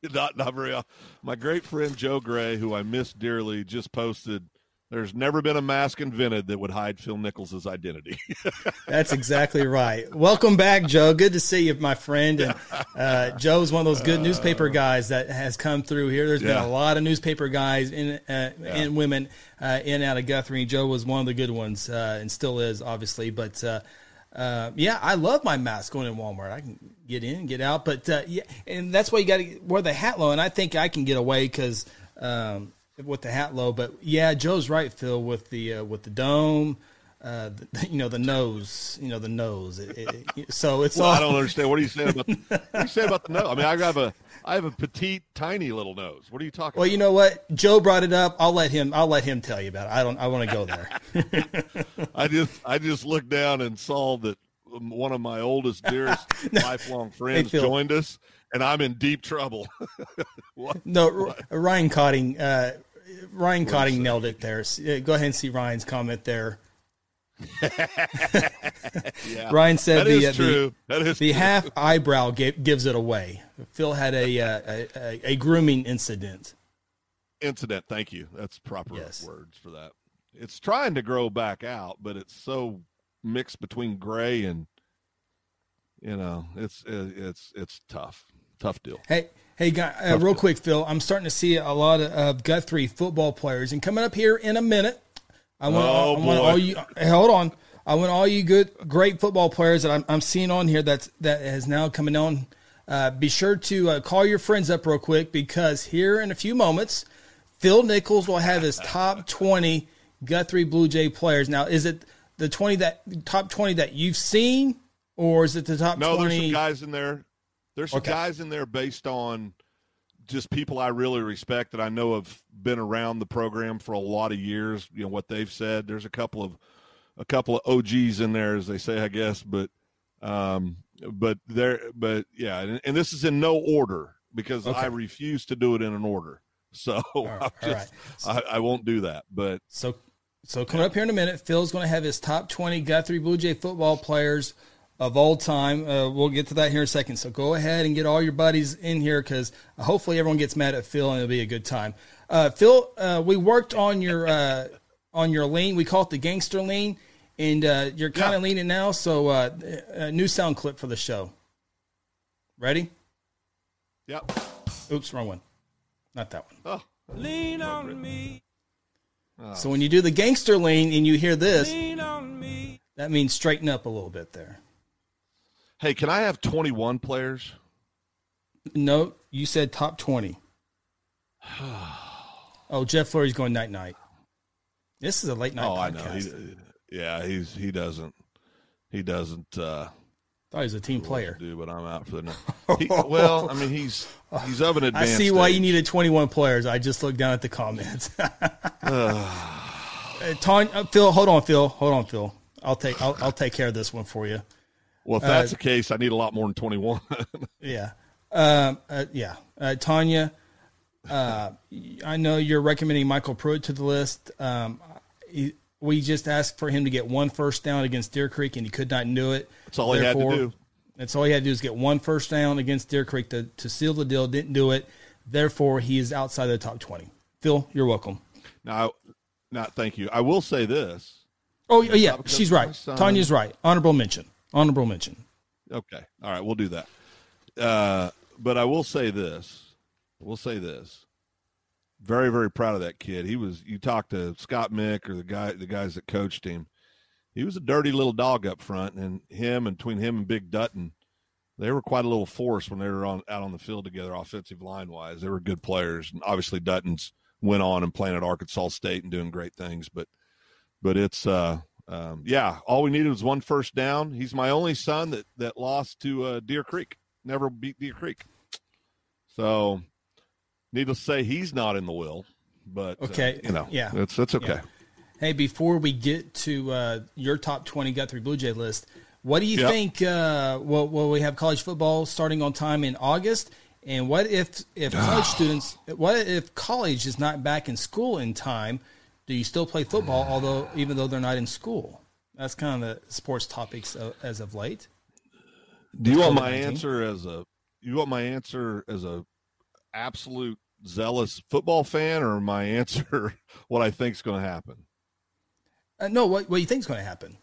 Not, not very often. My great friend Joe Gray, who I miss dearly, just posted. There's never been a mask invented that would hide Phil Nichols' identity. That's exactly right. Welcome back, Joe. Good to see you, my friend. And uh, Joe's one of those good newspaper guys that has come through here. There's been a lot of newspaper guys in, uh, and women uh, in and out of Guthrie. Joe was one of the good ones, uh, and still is, obviously. But uh, yeah, I love my mask going in Walmart. I can get in, get out, but uh, yeah, and that's why you got to wear the hat low. And I think I can get away because um, with the hat low. But yeah, Joe's right, Phil, with the uh, with the dome. Uh, the, you know the nose, you know the nose. It, it, it- so it's Well, all. I don't understand. What are you saying about what are you saying about the nose? I mean, I have a I have a petite, tiny little nose. What are you talking? Well, you know what? Joe brought it up. I'll let him. I'll let him tell you about it. I don't. I want to go there. I just I just looked down and saw that one of my oldest, dearest, lifelong friends Phil. joined us, and I'm in deep trouble. what? No, R- Ryan Cotting. Uh, Ryan Cotting nailed it there. Uh, Go ahead and see Ryan's comment there. Yeah, Ryan said the, uh, the- that is The true. half eyebrow gives it away. Phil had a, uh, a, a grooming incident. incident. Thank you. That's proper Yes. words for that. It's trying to grow back out, but it's so mixed between gray and you know, it's it's it's tough, tough deal. Hey, hey, guy, uh, real quick, Phil. I'm starting to see a lot of uh, Guthrie football players, and coming up here in a minute, I want, Oh, I want all you. hold on, I want all you good, great football players that I'm, I'm seeing on here. That's that has now coming on. Uh, be sure to uh, call your friends up real quick because here in a few moments, Phil Nichols will have his top 20 Guthrie Blue Jay players. Now, is it the 20 that top 20 that you've seen, or is it the top No, 20? there's some guys in there. There's some Okay. guys in there based on just people I really respect that I know have been around the program for a lot of years. You know what they've said. There's a couple of a couple of OGs in there, as they say, I guess. But um, but there, but yeah, and, and this is in no order because Okay. I refuse to do it in an order. So right, I'm all I, I won't do that. But So, so coming up here in a minute, Phil's going to have his top 20 Guthrie Blue Jay football players of all time. Uh, we'll get to that here in a second. So go ahead and get all your buddies in here because hopefully everyone gets mad at Phil and it'll be a good time. Uh, Phil, uh, we worked on your uh, on your lean. We call it the gangster lean, and uh, you're kind Yeah. of leaning now. So uh, a new sound clip for the show. Ready? Yep. Oops, wrong one. Not that one. oh, Lean on me, So when you do the gangster lean and you hear this, lean on me. that means straighten up a little bit there. Hey, can I have 21 players? No, you said top 20. oh, Jeff Flurry's going night night. This is a late night oh, I know. He, yeah, he's he doesn't he doesn't uh, thought he was a team player. do, but I'm out for the night. He, well, I mean, he's he's of an advantage. I see why you needed 21 players. I just looked down at the comments. Uh, uh, Phil, hold on, Phil. Hold on, Phil. I'll take I'll, I'll take care of this one for you. Well, if that's the case, I need a lot more than 21. Yeah. Um, uh, yeah. Uh, Tanya, uh, I know you're recommending Michael Pruitt to the list. Um, he, we just asked for him to get one first down against Deer Creek, and he could not do it. That's all he had to do. That's all he had to do is get one first down against Deer Creek to, to seal the deal. Didn't do it. Therefore, he is outside the top 20. Phil, you're welcome. now, not thank you. I will say this. Oh, yeah, she's right. Tanya's right. Honorable mention. Honorable mention. Okay. All right. We'll do that. Uh, but I will say this. We'll say this. Very, very proud of that kid. He was. You talked to Scott Mick or the guy, the guys that coached him. He was a dirty little dog up front, and him and between him and Big Dutton, they were quite a little force when they were on out on the field together, offensive line wise. They were good players, and obviously Dutton's went on and playing at Arkansas State and doing great things. But, but it's uh, um, yeah, all we needed was one first down. He's my only son that that lost to uh, Deer Creek. Never beat Deer Creek. So, needless to say, he's not in the will. But uh, Okay, you know, yeah. that's that's okay. Yeah. Hey, before we get to uh, your top 20 Guthrie Blue Jay list, what do you Yep. think? Uh, will, will we have college football starting on time in August? And what if if college students? What if college is not back in school in time? Do you still play football, although even though they're not in school? That's kind of the sports topics uh, as of late. Do you want my answer as a you want my answer as a absolute zealous football fan or my answer what I think's going to happen? Uh, no, what what do you think is going to happen?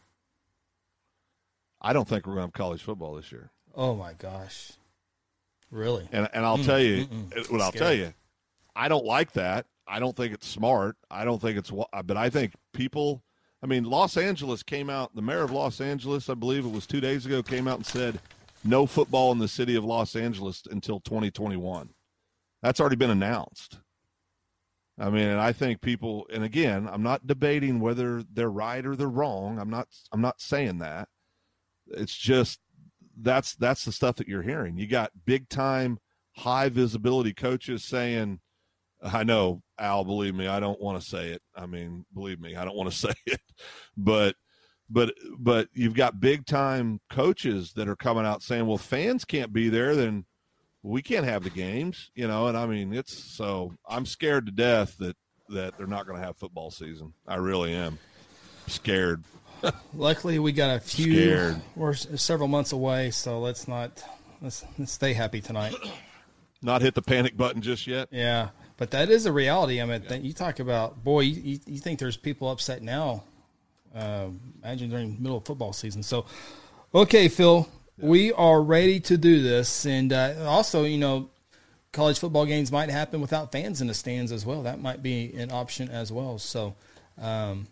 I don't think we're going to have college football this year. Oh my gosh, really? And and I'll Mm, tell you mm-mm. what I'll Scary. tell you. I don't like that. I don't think it's smart. I don't think it's wa- uh, but I think people I mean Los Angeles came out the mayor of Los Angeles, I believe it was 2 days ago came out and said no football in the city of Los Angeles until 2021. That's already been announced. I mean, and I think people and again, I'm not debating whether they're right or they're wrong. I'm not I'm not saying that. It's just that's that's the stuff that you're hearing. You got big time high visibility coaches saying I know Al believe me I don't want to say it. I mean believe me I don't want to say it. But but but you've got big time coaches that are coming out saying well fans can't be there then we can't have the games, you know, and I mean it's so I'm scared to death that that they're not going to have football season. I really am scared. Luckily, we got a few. Scared. We're several months away, so let's not let's, let's stay happy tonight. Not hit the panic button just yet. Yeah, but that is a reality. I mean, th- you talk about boy, you, you, think there's people upset now. Uh, imagine during the middle of football season. So, okay, Phil, we are ready to do this, and uh, also, you know, college football games might happen without fans in the stands as well. That might be an option as well. So. Um,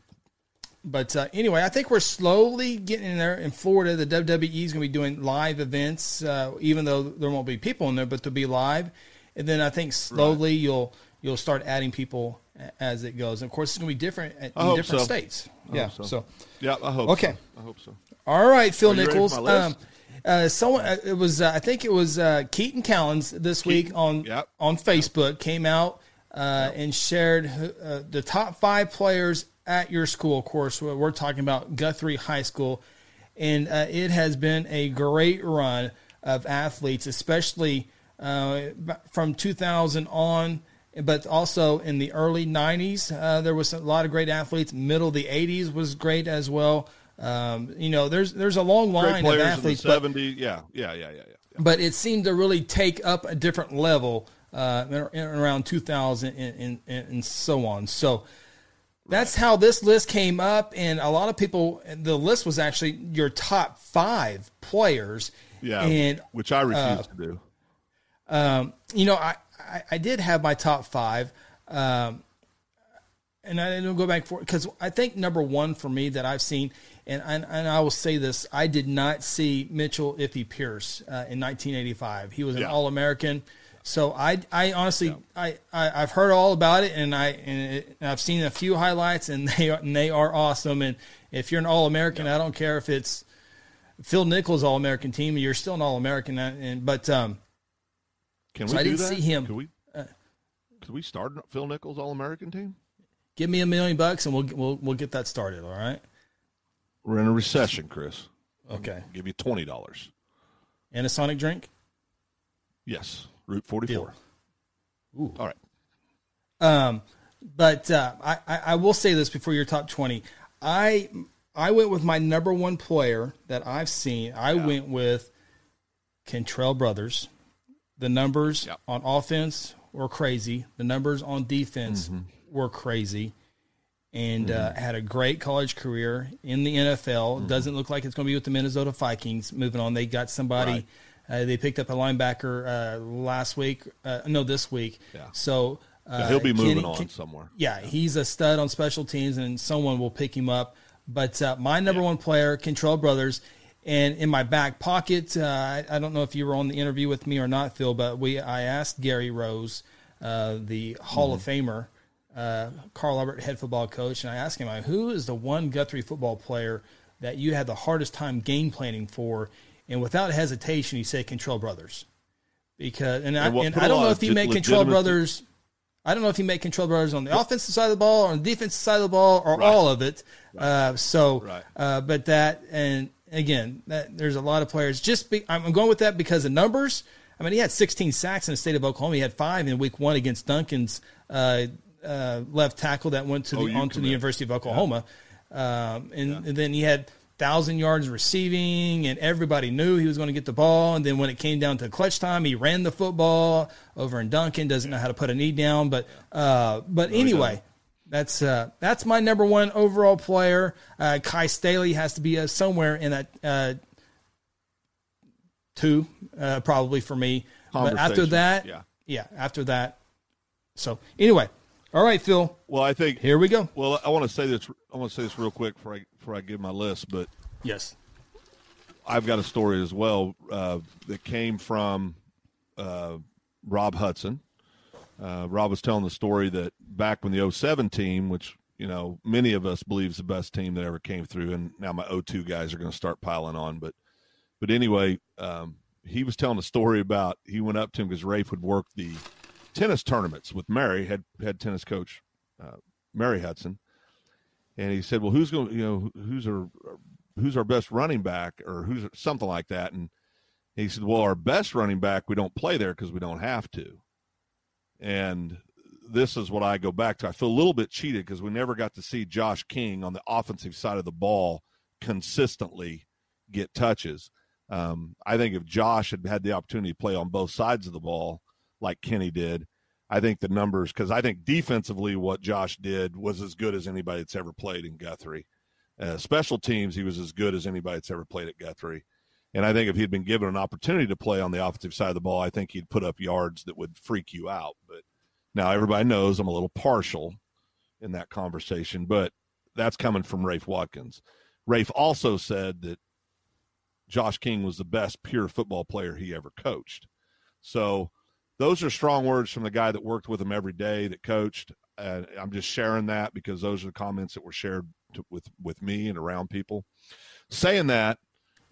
but uh, anyway, I think we're slowly getting in there. In Florida, the WWE is going to be doing live events, uh, even though there won't be people in there, but they'll be live. And then I think slowly you'll you'll start adding people as it goes. And of course, it's going to be different in different so. states. I Yeah. so. So, Yeah, I hope. Okay. so. I hope so. all right, Phil Are you ready for Nichols. Um, uh, someone uh, it was uh, I think it was uh, Keaton Callens this week on yep. on Facebook came out uh, and shared uh, the top five players at your school. Of course, we're talking about Guthrie High School, and uh, it has been a great run of athletes, especially uh, from 2000 on. But also in the early 90s, uh, there was a lot of great athletes. Middle of the 80s was great as well. Um, you know, there's there's a long line of players athletes, in the but, 70s. Yeah, yeah, yeah, yeah, yeah. but it seemed to really take up a different level uh, in- in around 2000 and, and, and so on. So that's how this list came up, and a lot of people. The list was actually your top five players. Yeah, and which I refuse to do. You know, I, I, I did have my top five, um, and I didn't go back for because I think number one for me that I've seen, and and, and I will say this: I did not see Mitchell Iffy Pierce uh, in 1985. He was an Yeah. All American. So I, I honestly, I, I, I've heard all about it, and I, and it, I've seen a few highlights, and they are, and they are awesome. And if you're an All American, I don't care if it's Phil Nichols All American team, you're still an All American. And but um, Can so we I didn't that? see him. Can we? could we start Phil Nichols All American team? Give me a million bucks and we'll we'll we'll get that started. All right. We're in a recession, Chris. Okay. I'll give you twenty dollars. And a Sonic drink. Yes, Route forty four. Ooh. All right. Um, but uh, I, I I will say this before your top twenty. I I went with my number one player that I've seen. I went with Kentrell Brothers. The numbers Yep. on offense were crazy. The numbers on defense were crazy. And uh, had a great college career in the NFL. Doesn't look like it's going to be with the Minnesota Vikings. Moving on, they got somebody. Right. Uh, they picked up a linebacker uh, last week. Uh, no, this week. Yeah. So uh, Yeah, he'll be moving Kenny- on Ken- somewhere. yeah, he's a stud on special teams, and someone will pick him up. But uh, my number one player, Kentrell Brothers, and in my back pocket, uh, I, I don't know if you were on the interview with me or not, Phil, but we I asked Gary Rose, uh, the Hall of Mm-hmm. Famer, uh, Carl Albert head football coach, and I asked him, who is the one Guthrie football player that you had the hardest time game planning for? And without hesitation, he said Kentrell Brothers. Because and, I, And what and I don't know if he made Kentrell Brothers I don't know if he made Kentrell brothers on the offensive side of the ball or on the defensive side of the ball or all of it. Uh, so, Right. uh, but that and again, that, there's a lot of players. Just be, I'm going with that because the numbers. I mean, he had 16 sacks in the state of Oklahoma. He had five in Week One against Duncan's uh, uh, left tackle that went to the Oh, onto the. University of Oklahoma, um, and, and then he had thousand yards receiving, and everybody knew he was going to get the ball. And then when it came down to clutch time, he ran the football over in Duncan. Doesn't know how to put a knee down, but uh, but anyway. That's uh, that's my number one overall player. Uh, Kai Staley has to be uh, somewhere in that uh, two, uh, probably for me. But after that, yeah. yeah, after that. So anyway, all right, Phil, Well, I think here we go. Well, I want to say this. I want to say this real quick before I before I give my list. But Yes, I've got a story as well uh, that came from uh, Rob Hudson. Uh, Rob was telling the story that back when the 07 team, which you know many of us believe is the best team that ever came through, and now my 02 guys are going to start piling on. But but anyway, um, he was telling a story about he went up to him because Rafe would work the tennis tournaments with Mary, head head tennis coach uh, Mary Hudson, and he said, "Well, who's going? You know, who's our who's our best running back, or who's something like that?" And he said, "Well, our best running back, we don't play there because we don't have to." And this is what I go back to. I feel a little bit cheated because we never got to see Josh King on the offensive side of the ball consistently get touches. Um, I think if Josh had had the opportunity to play on both sides of the ball like Kenny did, I think the numbers because I think defensively what Josh did was as good as anybody that's ever played in Guthrie. Uh, special teams, he was as good as anybody that's ever played at Guthrie. And I think if he'd been given an opportunity to play on the offensive side of the ball, I think he'd put up yards that would freak you out. But now everybody knows I'm a little partial in that conversation, but that's coming from Rafe Watkins. Rafe also said that Josh King was the best pure football player he ever coached. So those are strong words from the guy that worked with him every day, that coached. And I'm just sharing that because those are the comments that were shared to, with with me and around people. Saying that,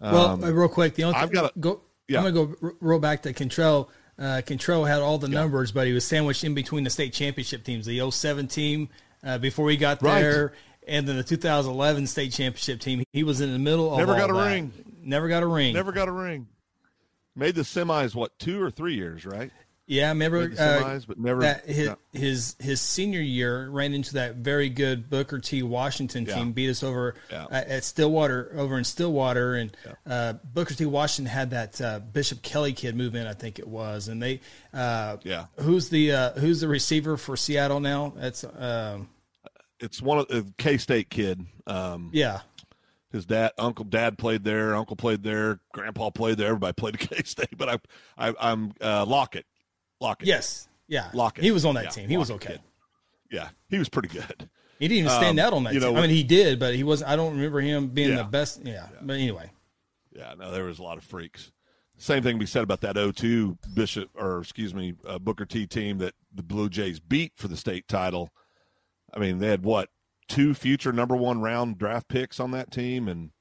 um, uh, real quick, the only I've thing, got go. yeah. I'm gonna go roll back to Kentrell. Uh, Kentrell had all the numbers, but he was sandwiched in between the state championship teams, the 07 team uh, before he got Right. there, and then the 2011 state championship team. He was in the middle of Never got a that. ring. Never got a ring. Never got a ring. Made the semis what two or three years, right? Yeah, I remember uh, but never. that his, yeah. his his senior year ran into that very good Booker T Washington Yeah. team beat us over Yeah. at, at Stillwater over in Stillwater and uh, Booker T Washington had that uh, Bishop Kelly kid move in I think it was and they uh, Yeah. who's the uh, who's the receiver for Seattle now that's um, It's one of the K State kid. Um, yeah his dad, uncle, dad played there. Uncle played there. Grandpa played there. Everybody played at K State. But I, I, I'm uh, Lockett. Lockett. yes yeah Lockett. he was on that Yeah, team he was okay kid. Yeah, he was pretty good. he didn't even stand Um, out on that you know, team I mean he did but he wasn't I don't remember him being Yeah. the best yeah. but anyway Yeah, no, there was a lot of freaks. Same thing be said about that 0-2 Bishop, or excuse me, uh, Booker T team that the Blue Jays beat for the state title. I mean, they had what two future number one round draft picks on that team, and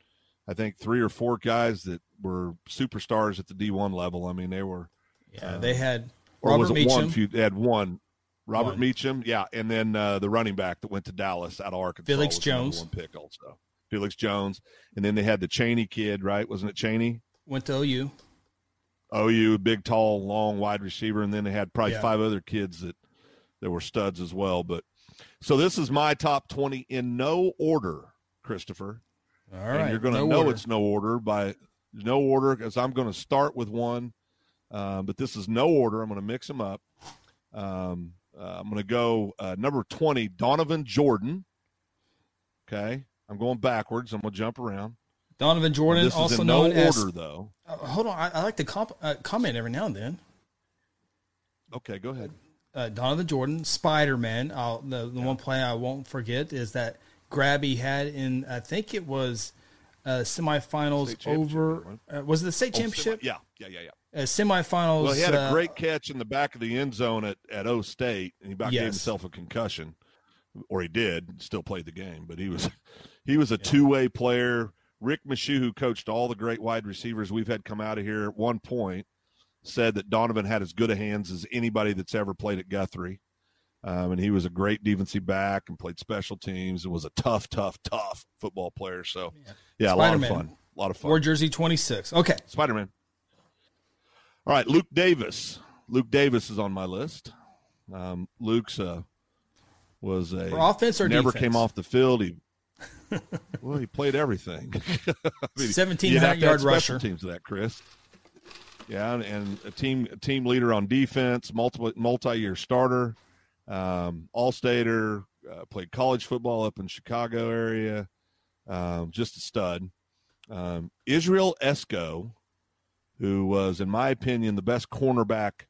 I think three or four guys that were superstars at the D1 level. I mean, they were. yeah they had Or Robert was it one? Meacham Few, they had one. Robert One. Meacham, yeah, and then uh, the running back that went to Dallas out of Arkansas, Felix Jones. one pick also. Felix Jones, and then they had the Cheney kid, right? Wasn't it Cheney? went to OU OU, big, tall, long, wide receiver, and then they had probably Yeah. five other kids that that were studs as well. But so this is my top twenty in no order, Christopher. All right, and you're going to no know order. it's no order by no order because I'm going to start with one, um, but this is no order. I'm going to mix them up. Um, uh, I'm going to go uh, number twenty, Donovan Jordan. Okay, I'm going backwards. I'm going to jump around. Donovan Jordan, this is also in no known as. order, though. Uh, hold on, I, I like to comp, uh, comment every now and then. Okay, go ahead. Uh, Donovan Jordan, Spider Man. Uh, the the one play I won't forget is that grab he had in I think it was uh, semifinals over. Uh, was it the state Oh, championship? semi- yeah, yeah, yeah, yeah. Uh, semifinals. Well, he had a uh, great catch in the back of the end zone at, at O State, and he about gave Yes. himself a concussion, or he did. Still played the game, but he was he was a two way player. Rick Michaud, who coached all the great wide receivers we've had come out of here at one point, said that Donovan had as good a hands as anybody that's ever played at Guthrie. Um, and he was a great defensive back and played special teams and was a tough, tough, tough football player. So, yeah, a lot of fun. A lot of fun. Or jersey twenty six. Okay, Spider Man. All right, Luke Davis. Luke Davis is on my list. Um, Luke's uh, was a For offense or never defense? came off the field. He well, he played everything. I mean, 1700 you'd have to have yard rusher. Teams of that, Chris. Yeah, and, and a team a team leader on defense, multiple multi year starter, um, all stater, uh, played college football up in Chicago area, um, just a stud. Um, Israel Esco, who was, in my opinion, the best cornerback.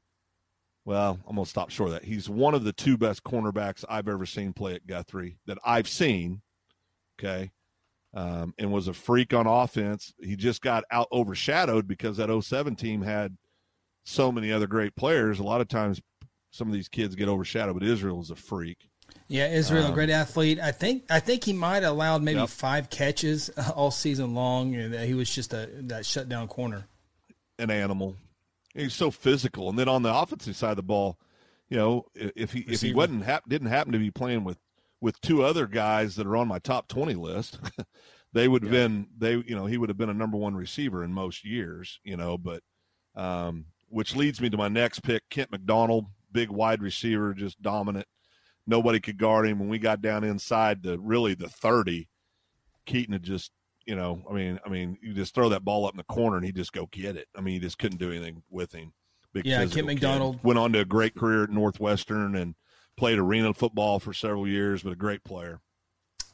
Well, I'm gonna stop short of that. He's one of the two best cornerbacks I've ever seen play at Guthrie that I've seen. Okay. Um, and was a freak on offense. He just got out overshadowed because that 07 team had so many other great players. A lot of times, some of these kids get overshadowed, but Israel is a freak. yeah, Israel, Um, great athlete. I think I think he might have allowed maybe Yep. five catches all season long, and that he was just a that shutdown corner. An animal. He's so physical, and then on the offensive side of the ball, you know, if he if he wasn't hap- didn't happen to be playing with with two other guys that are on my top twenty list, they would have been they you know he would have been a number one receiver in most years, you know. But um, which leads me to my next pick, Kent McDonald, big wide receiver, just dominant. Nobody could guard him. When we got down inside the really the thirty, Keaton had just you know, I mean, I mean, you just throw that ball up in the corner and he just go get it. I mean, you just couldn't do anything with him. Big Yeah, Kent McDonald. kid. went on to a great career at Northwestern and played arena football for several years, but a great player.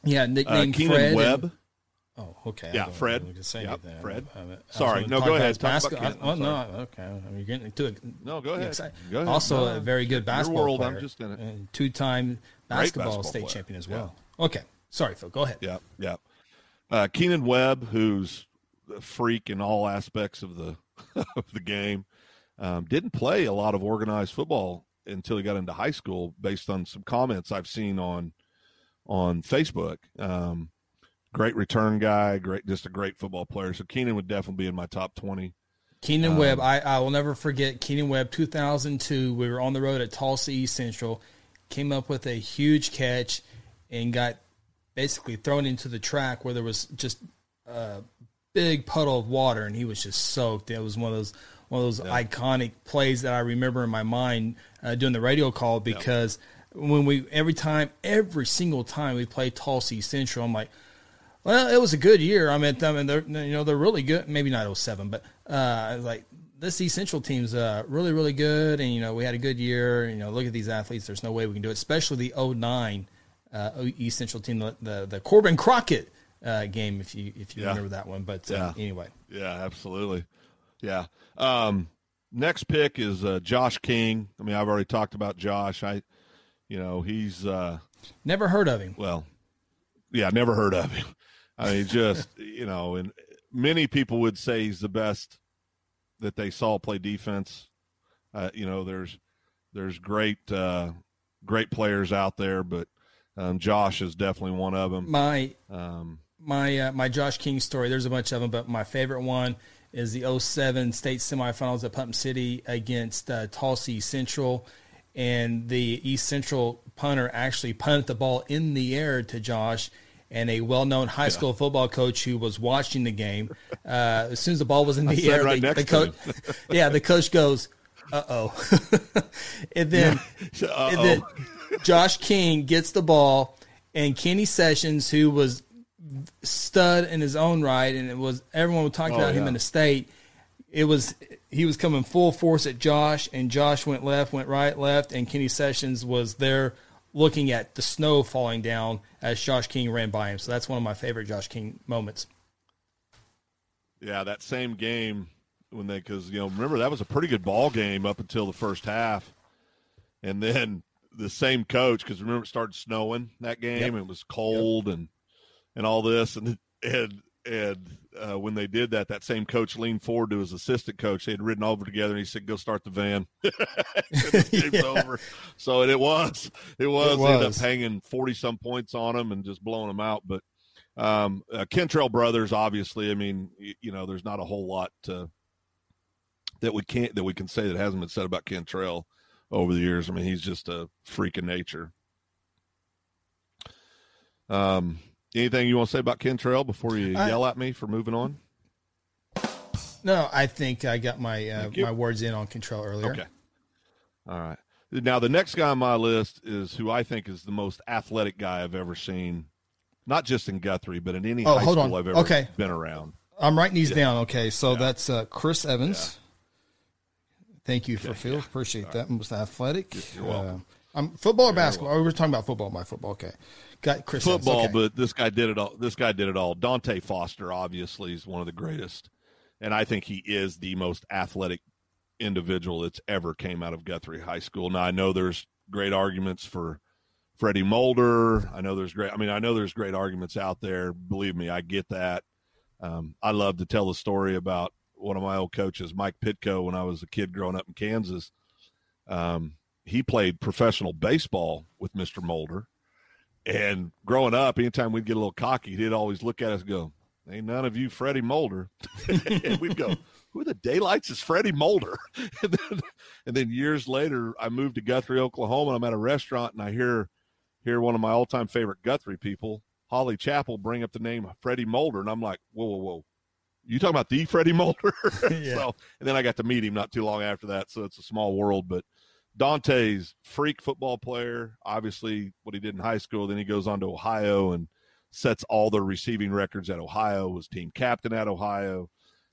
Yeah, Uh, Keenan Fred. and- Webb. oh, okay. Yeah, Fred. I wasn't gonna say Yep, anything. Fred. I- I- I Sorry, no, go ahead. his Talk about basketball- Oh no, okay. I mean, you're getting to it. No, go ahead. Go ahead. Also, No, a very good basketball world, I'm player, just in it. and two-time basketball, basketball state player. champion as well. Okay, sorry, Phil. Go ahead. Yeah, yeah. Uh, Keenan Webb, who's a freak in all aspects of the of the game, um, didn't play a lot of organized football until he got into high school, based on some comments I've seen on on Facebook. Um, great return guy, great, just a great football player. So Keenan would definitely be in my top twenty. Keenan Um, Webb. I, I will never forget Keenan Webb. 2002. We were on the road at Tulsa East Central. Came up with a huge catch and got basically thrown into the track where there was just a big puddle of water, and he was just soaked. It was one of those one of those iconic plays that I remember in my mind uh, doing the radio call because when we every time every single time we play Tulsa Central, I'm like. Well, it was a good year. I mean, I mean, they're you know they're really good. Maybe not 07, but uh, like this East Central team's uh, really really good, and you know we had a good year. You know, look at these athletes. There's no way we can do it, especially the 09 uh, East Central team, the the, the Corbin Crockett uh, game, if you if you Yeah. remember that one. But uh, Yeah. anyway, Yeah, absolutely. Yeah. Um, next pick is uh, Josh King. I mean, I've already talked about Josh. I, you know, he's uh, never heard of him. well, yeah, never heard of him. I mean, just you know, and many people would say he's the best that they saw play defense. Uh, you know, there's there's great uh, great players out there, but um, Josh is definitely one of them. My Um, my uh, my Josh King story. There's a bunch of them, but my favorite one is the 07 state semifinals at Putnam City against uh, Tulsa Central, and the East Central punter actually punted the ball in the air to Josh. And a well-known high school football coach who was watching the game, uh, as soon as the ball was in the air, right the, the coach, yeah, the coach goes, "Uh oh," and then and then Josh King gets the ball, and Kenny Sessions, who was stud in his own right, and it was everyone would talk Oh, about him in the state. It was he was coming full force at Josh, and Josh went left, went right, left, and Kenny Sessions was there looking at the snow falling down as Josh King ran by him. So that's one of my favorite Josh King moments. Yeah, that same game when they because you know remember that was a pretty good ball game up until the first half, and then the same coach because remember it started snowing that game Yep. and it was cold and and all this and and and uh, when they did that, that same coach leaned forward to his assistant coach. They had ridden over together, and he said, "Go start the van." Game's over. So and it was, it was, It They ended up was. hanging forty some points on them and just blowing them out. But um, uh, Kentrell brothers, obviously, I mean, you, you know, there's not a whole lot uh, that we can't that we can say that hasn't been said about Kentrell over the years. I mean, he's just a freak of nature. Um, anything you want to say about Kentrell before you I- yell at me for moving on? No, I think I got my uh, my words in on Kentrell earlier. Okay. All right. Now the next guy on my list is who I think is the most athletic guy I've ever seen, not just in Guthrie, but in any Oh, high school on. I've ever Okay. been around. I'm writing these down. Okay, so that's uh, Chris Evans. Thank you for Phil. Appreciate that. Most athletic. You're welcome. Uh, I'm football or basketball. Oh, we were talking about football. My football. Okay, got Chris Football, Okay. but this guy did it all. This guy did it all. Dante Foster, obviously, is one of the greatest, and I think he is the most athletic individual that's ever came out of Guthrie High School. Now I know there's great arguments for Freddie Mulder. I know there's great. I mean, I know there's great arguments out there. Believe me, I get that. Um, I love to tell the story about one of my old coaches, Mike Pitko, when I was a kid growing up in Kansas. Um, he played professional baseball with Mr. Mulder. And growing up, anytime we'd get a little cocky, he'd always look at us and go, Ain't none of you Freddie Mulder. and we'd go, Who the daylights is Freddie Mulder? and, then, and then years later, I moved to Guthrie, Oklahoma, and I'm at a restaurant and I hear hear one of my all time favorite Guthrie people, Holly Chapel, bring up the name Freddie Mulder. And I'm like, Whoa, whoa, whoa. You talking about the Freddie Mulder? Yeah. so, and then I got to meet him not too long after that. So it's a small world, but Dante's freak football player, obviously what he did in high school. Then he goes on to Ohio and sets all the receiving records at Ohio, was team captain at Ohio,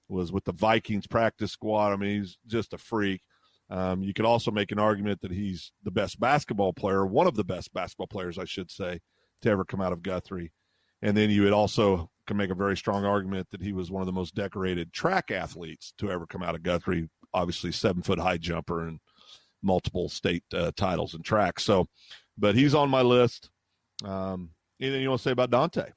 was with the Vikings practice squad. I mean, he's just a freak. Um, you could also make an argument that he's the best basketball player, one of the best basketball players, I should say, to ever come out of Guthrie. And then you would also can make a very strong argument that he was one of the most decorated track athletes to ever come out of Guthrie. Obviously, seven foot high jumper and multiple state uh, titles in track. So, but he's on my list. Um, anything you want to say about Dante?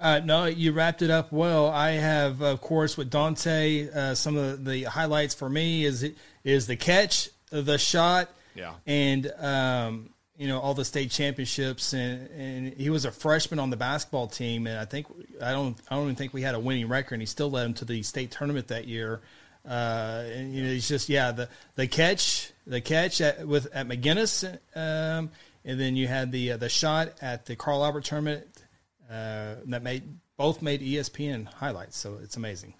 Uh, no, you wrapped it up well. I have, of course, with Dante. Uh, some of the highlights for me is is the catch, the shot, Yeah. and um, you know all the state championships. And, and he was a freshman on the basketball team, and I think I don't I don't even think we had a winning record. And he still led him to the state tournament that year. Uh, and you know, he's just yeah the the catch the catch at, with at McGuinness, um, and then you had the uh, the shot at the Carl Albert tournament uh, that made both made ESPN highlights. So it's amazing.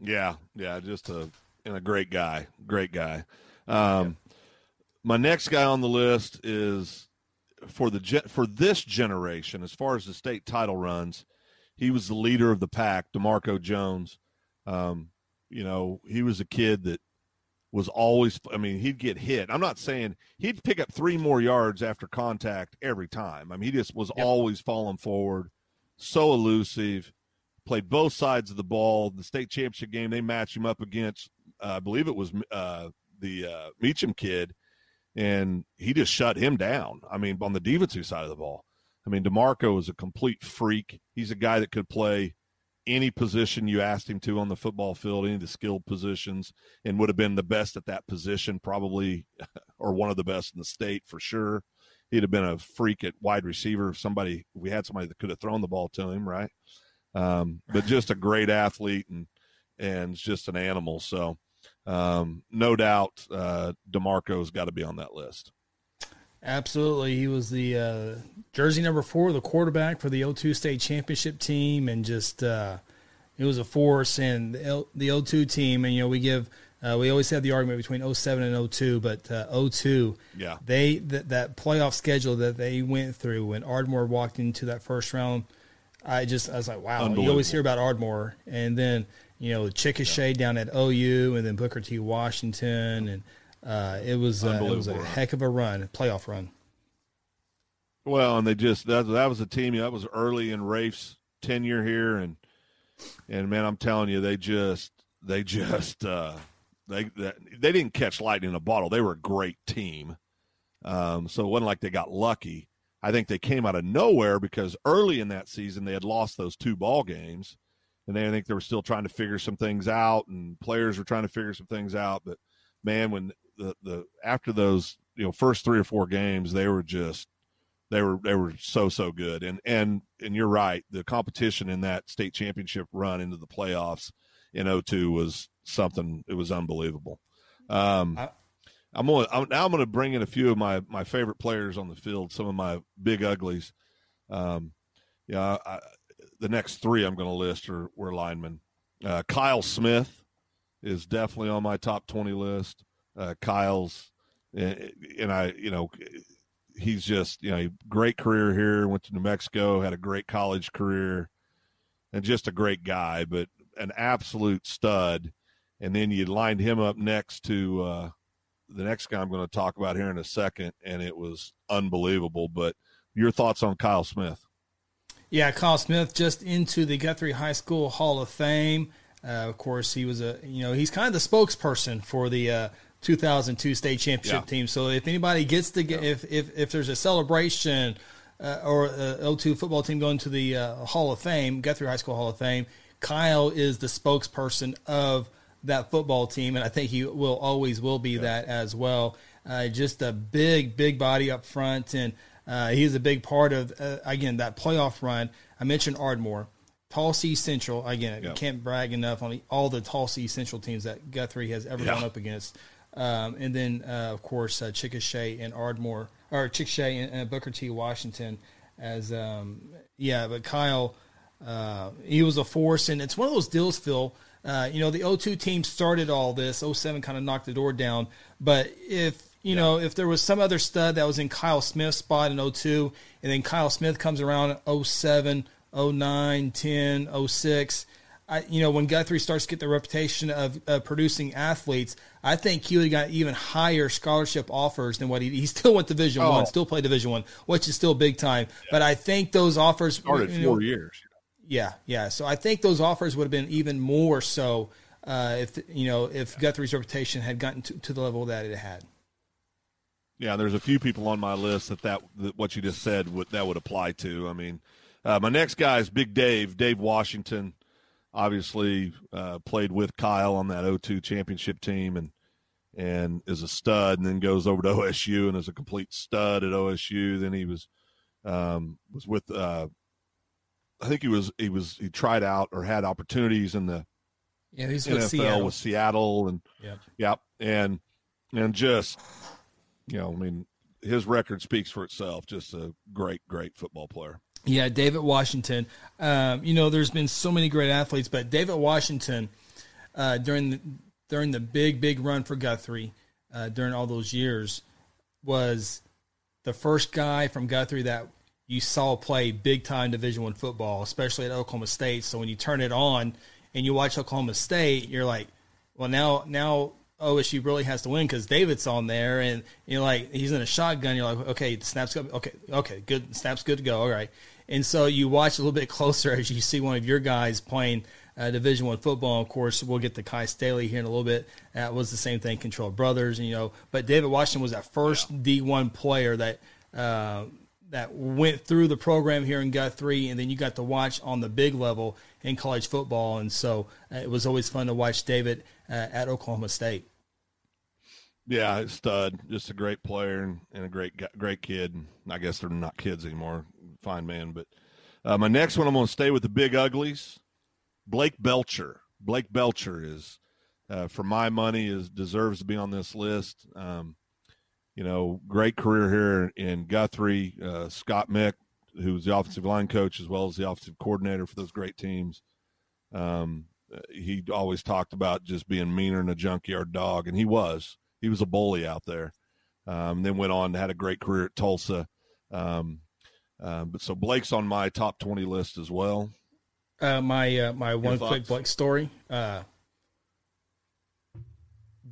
Yeah, yeah, just a and a great guy, great guy. Um, My next guy on the list is for the for this generation, as far as the state title runs, he was the leader of the pack, Demarco Jones. Um, you know, he was a kid that was always. I mean, he'd get hit. I'm not saying he'd pick up three more yards after contact every time. I mean, he just was Yep. always falling forward, so elusive. Played both sides of the ball. The state championship game, they matched him up against, uh, I believe it was uh, the uh, Meacham kid, and he just shut him down. I mean, on the defensive side of the ball. I mean, DeMarco is a complete freak. He's a guy that could play any position you asked him to on the football field, any of the skilled positions, and would have been the best at that position, probably, or one of the best in the state for sure. He'd have been a freak at wide receiver if somebody we had somebody that could have thrown the ball to him, right? Um, but just a great athlete and and just an animal. So um, no doubt, uh, Demarco's got to be on that list. Absolutely. He was the uh, jersey number four, the quarterback for the O2 state championship team, and just uh, it was a force. And the, L- the O2 team, and you know, we give, uh, we always have the argument between 07 and 02, but uh, 02, Yeah. they that, that playoff schedule that they went through when Ardmore walked into that first round, I just I was like, wow. You always hear about Ardmore, and then you know Chickasha down at OU, and then Booker T. Washington, and uh, it was uh, it was a heck of a run, playoff run. Well, and they just that that was a team that was early in Rafe's tenure here, and and man, I'm telling you, they just they just uh, they they, they didn't catch lightning in a bottle. They were a great team, um, so it wasn't like they got lucky. I think they came out of nowhere because early in that season they had lost those two ball games, and they, I think they were still trying to figure some things out, and players were trying to figure some things out. But man, when the the after those you know first three or four games, they were just they were they were so so good and and and you're right the competition in that state championship run into the playoffs in 02 was something it was unbelievable um I- i'm gonna I'm, now i'm gonna bring in a few of my my favorite players on the field some of my big uglies um yeah I, the next three i'm gonna list are were linemen. Uh kyle smith is definitely on my top 20 list. Uh kyle's and, and i you know he's just you know great career here went to new mexico had a great college career and just a great guy but an absolute stud. And then you lined him up next to uh, the next guy i'm going to talk about here in a second and it was unbelievable but your thoughts on kyle smith Yeah, Kyle Smith just into the Guthrie High School Hall of Fame. Uh, of course, he was a you know he's kind of the spokesperson for the uh, 2002 state championship Yeah. team. So if anybody gets to get if if if there's a celebration uh, or a O2 football team going to the uh, Hall of Fame, Guthrie High School Hall of Fame, Kyle is the spokesperson of that football team, and I think he will always will be that as well. Uh, just a big, big body up front, and uh, he's a big part of uh, again that playoff run. I mentioned Ardmore, Tulsa Central. Again, Yeah. can't brag enough on all the Tulsa Central teams that Guthrie has ever Yeah. gone up against. Um, and then, uh, of course, uh, Chickasha and Ardmore, or Chickasha and uh, Booker T. Washington. As um, yeah, but Kyle, uh, he was a force, and it's one of those deals, Phil. Uh, you know, the 02 team started all this. 07 kind of knocked the door down. But if you know, if there was some other stud that was in Kyle Smith's spot in 02, and then Kyle Smith comes around 07, 09, 10, 06, I, you know, when Guthrie starts to get the reputation of uh, producing athletes, I think he would have got even higher scholarship offers than what he, he still went Division Oh. One, still played Division One, which is still big time. But I think those offers started you know, four years yeah, yeah. So I think those offers would have been even more so uh, if you know if Guthrie's reputation had gotten to, to the level that it had. Yeah, there's a few people on my list that, that, that what you just said would that would apply to. I mean, uh, my next guy is Big Dave, Dave Washington. Obviously, uh, played with Kyle on that 0-2 championship team, and and is a stud, and then goes over to OSU and is a complete stud at OSU. Then he was um, was with uh, I think he was he was he tried out or had opportunities in the Yeah, he's NFL with Seattle. with Seattle and Yep. yep and and just you know I mean his record speaks for itself just a great great football player Yeah, David Washington. Um, you know, there's been so many great athletes, but David Washington uh, during the during the big big run for Guthrie uh, during all those years was the first guy from Guthrie that you saw play big time Division One football, especially at Oklahoma State. So when you turn it on and you watch Oklahoma State, you're like, well, now now OSU really has to win because David's on there, and you're like, he's in a shotgun. You're like, okay, the snap's good. Okay, okay, good. Snap's good to go. All right. And so you watch a little bit closer as you see one of your guys playing uh, Division One football. Of course, we'll get to Kai Staley here in a little bit. That was the same thing, Kentrell Brothers, and you know. But David Washington was that first D one player that uh, that went through the program here in Guthrie, and then you got to watch on the big level in college football. And so uh, it was always fun to watch David uh, at Oklahoma State. Yeah, stud, just a great player and, and a great great kid. I guess they're not kids anymore. Fine man, but uh, my next one, I'm going to stay with the big uglies. Blake Belcher. Blake Belcher is, uh, for my money, is deserves to be on this list. Um, you know, great career here in Guthrie. Uh, Scott Mick, who was the offensive line coach as well as the offensive coordinator for those great teams. Um, he always talked about just being meaner than a junkyard dog, and he was. He was a bully out there. Um, then went on had a great career at Tulsa. Um, uh, but so Blake's on my top twenty list as well. Uh, my uh, my one thoughts? quick Blake story. Uh,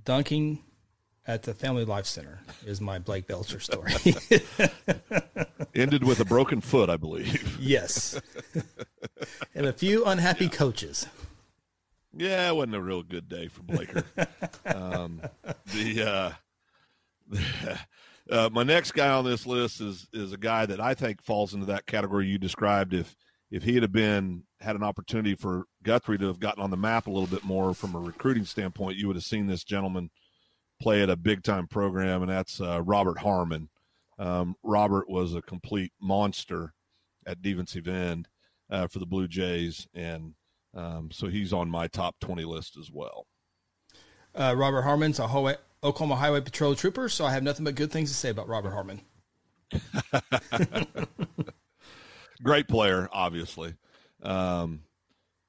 dunking at the Family Life Center is my Blake Belcher story. Ended with a broken foot, I believe. yes, and a few unhappy coaches. Yeah, it wasn't a real good day for Blaker. um, the, uh, uh, my next guy on this list is is a guy that I think falls into that category you described. If if he had been had an opportunity for Guthrie to have gotten on the map a little bit more from a recruiting standpoint, you would have seen this gentleman play at a big time program, and that's uh, Robert Harmon. Um, Robert was a complete monster at defensive end uh, for the Blue Jays, and um, so he's on my top 20 list as well. Uh, Robert Harmon's a Ho- Oklahoma Highway Patrol trooper, so I have nothing but good things to say about Robert Harmon. Great player, obviously. Um,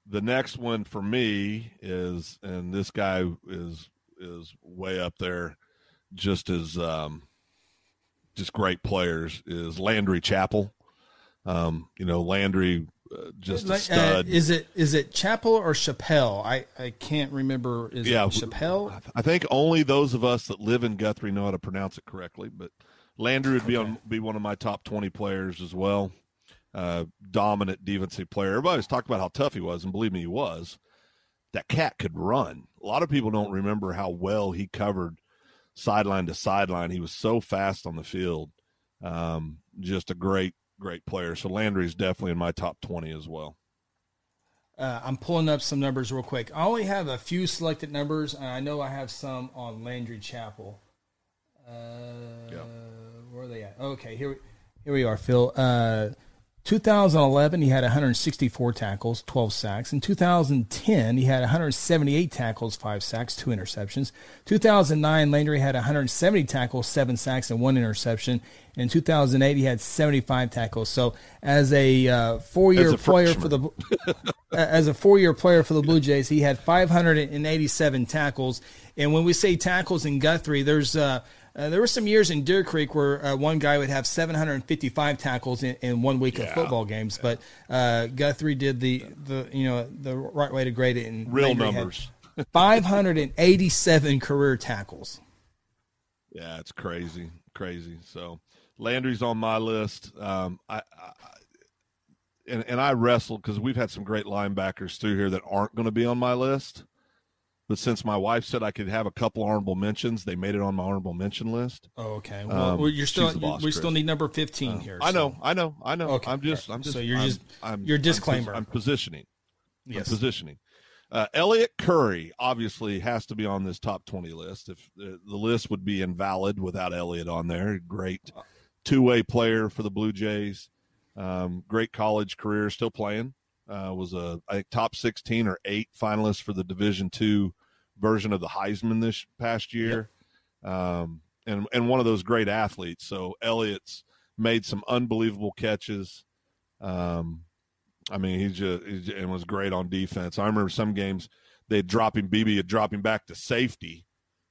the next one for me is, and this guy is is way up there, just as um, just great players is Landry Chapel. Um, you know, Landry uh, just a uh, stud. Uh, is it is it Chapel or Chappelle? I, I can't remember. Is yeah, it Chappelle? I think only those of us that live in Guthrie know how to pronounce it correctly. But Landry would be okay. on be one of my top twenty players as well. Uh, dominant defensive player. Everybody's talked about how tough he was, and believe me, he was. That cat could run. A lot of people don't remember how well he covered sideline to sideline. He was so fast on the field. Um, just a great great player. So Landry's definitely in my top 20 as well. Uh, I'm pulling up some numbers real quick. I only have a few selected numbers, and I know I have some on Landry Chapel. Uh, yep. Where are they at? Okay, here, here we are, Phil. Uh, 2011, he had 164 tackles, 12 sacks. In 2010, he had 178 tackles, 5 sacks, 2 interceptions. 2009, Landry had 170 tackles, 7 sacks, and 1 interception. In 2008, he had 75 tackles. So, as a uh, four-year player for the as a four-year player for the Blue Jays, he had 587 tackles. And when we say tackles in Guthrie, there's uh, uh, there were some years in Deer Creek where uh, one guy would have 755 tackles in, in one week yeah. of football games, but uh, Guthrie did the, the you know the right way to grade it in real numbers. 587 career tackles. Yeah, it's crazy, crazy. So Landry's on my list. Um, I, I and, and I wrestled because we've had some great linebackers through here that aren't going to be on my list. But since my wife said I could have a couple honorable mentions, they made it on my honorable mention list. Oh, okay. Well, um, you're still boss, we still need number fifteen uh, here. I know, I know, I know. Okay. I'm just, I'm just. So you're I'm, just, I'm, your disclaimer. I'm, positioning. Yes. I'm positioning. Uh, Elliot Curry obviously has to be on this top 20 list. If the, the list would be invalid without Elliot on there, great two way player for the Blue Jays. Um, great college career, still playing. Uh, was a I think top 16 or eight finalist for the Division two version of the Heisman this past year, yep. um, and and one of those great athletes. So Elliott's made some unbelievable catches. Um, I mean, he's just, and was great on defense. I remember some games they'd drop him, BB would drop him back to safety,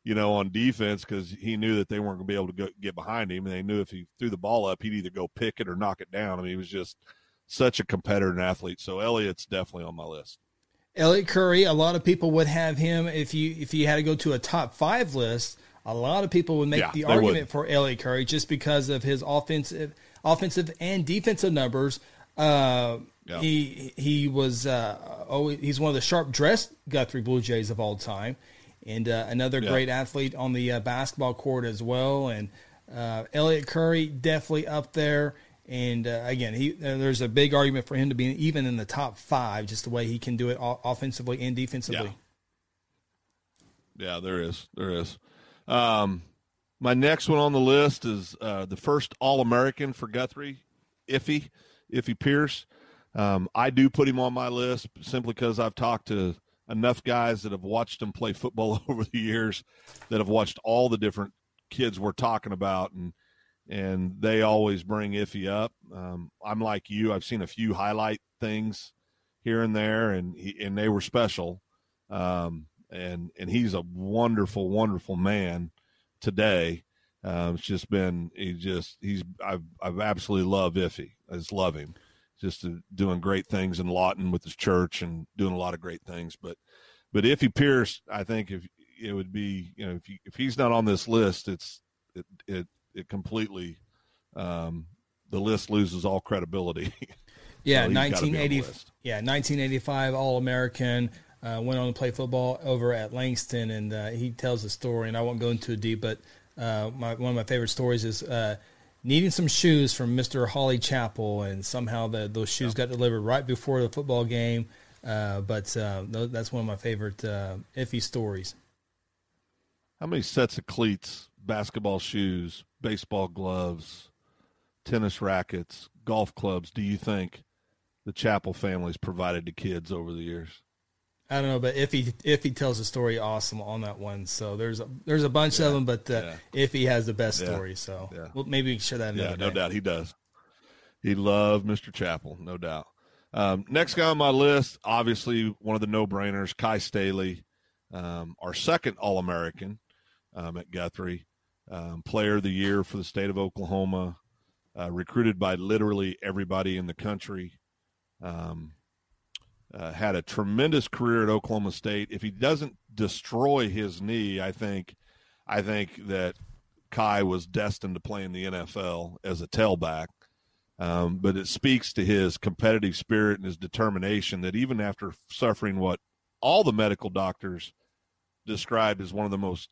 you know, on defense because he knew that they weren't going to be able to go, get behind him, and they knew if he threw the ball up, he'd either go pick it or knock it down. I mean, he was just such a competitor and athlete. So Elliott's definitely on my list. Elliott Curry, a lot of people would have him if you if you had to go to a top five list. A lot of people would make Yeah, the argument would. for Elliott Curry just because of his offensive offensive and defensive numbers. Uh, Yeah. He he was uh, always, he's one of the sharp dressed Guthrie Blue Jays of all time, and uh, another Yeah. great athlete on the uh, basketball court as well. And uh, Elliott Curry definitely up there. And uh, again, he uh, there's a big argument for him to be even in the top five, just the way he can do it offensively and defensively. Yeah, there is. There is. Um, my next one on the list is uh, the first All American for Guthrie, Iffy, Iffy Pierce. Um, I do put him on my list simply because I've talked to enough guys that have watched him play football over the years, that have watched all the different kids we're talking about, and and they always bring Iffy up. Um, I'm like you; I've seen a few highlight things here and there, and he, and they were special. Um, and and he's a wonderful, wonderful man today. Um, it's just been he just he's I've I've absolutely love Iffy. I just love him. Just uh, doing great things in Lawton with his church and doing a lot of great things. But but Iffy Pierce, I think if it would be you know if if he's not on this list, it's it it it completely um, the list loses all credibility. Yeah, So he's gotta be on 1980. Yeah, 1985 All American. Uh, went on to play football over at Langston, and uh, he tells the story. And I won't go into it deep, but uh, my, one of my favorite stories is uh, needing some shoes from Mr. Holly Chapel, and somehow the, those shoes got delivered right before the football game. Uh, but uh, that's one of my favorite uh, iffy stories. How many sets of cleats, basketball shoes, baseball gloves, tennis rackets, golf clubs do you think the Chapel family's provided to kids over the years? I don't know, but if he if he tells a story awesome on that one, so there's a there's a bunch of them, but uh, if he has the best Yeah. story, so Yeah. well, maybe we can share that. Yeah, no day. doubt he does. He loved Mr. Chapel, no doubt. Um, next guy on my list, obviously one of the no-brainers, Kai Staley, um, our second All-American um, at Guthrie, um, Player of the Year for the state of Oklahoma, uh, recruited by literally everybody in the country. Um, uh, had a tremendous career at Oklahoma State. If he doesn't destroy his knee, I think, I think that Kai was destined to play in the NFL as a tailback. Um, but it speaks to his competitive spirit and his determination that even after suffering what all the medical doctors described as one of the most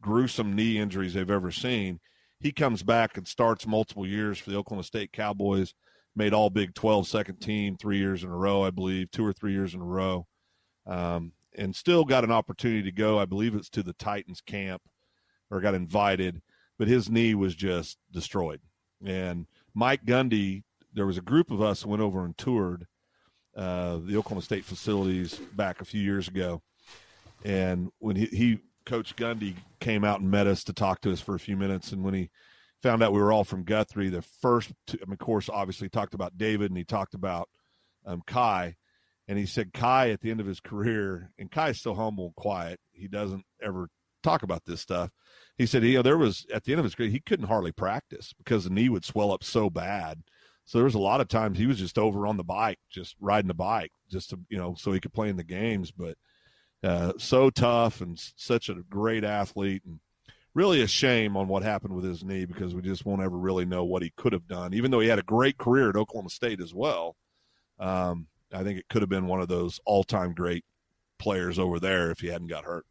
gruesome knee injuries they've ever seen, he comes back and starts multiple years for the Oklahoma State Cowboys, made all Big 12 second team three years in a row, I believe, two or three years in a row, um, and still got an opportunity to go. I believe it's to the Titans camp or got invited, but his knee was just destroyed. And Mike Gundy, there was a group of us went over and toured uh, the Oklahoma State facilities back a few years ago. And when he, he, Coach Gundy came out and met us to talk to us for a few minutes. And when he found out we were all from Guthrie, the first, two, I mean, of course, obviously talked about David and he talked about um, Kai. And he said Kai at the end of his career, and Kai's still humble and quiet. He doesn't ever talk about this stuff. He said, you know, there was at the end of his career, he couldn't hardly practice because the knee would swell up so bad. So there was a lot of times he was just over on the bike, just riding the bike, just to you know, so he could play in the games. But uh, so tough and such a great athlete, and really a shame on what happened with his knee because we just won't ever really know what he could have done. Even though he had a great career at Oklahoma State as well, um, I think it could have been one of those all-time great players over there if he hadn't got hurt.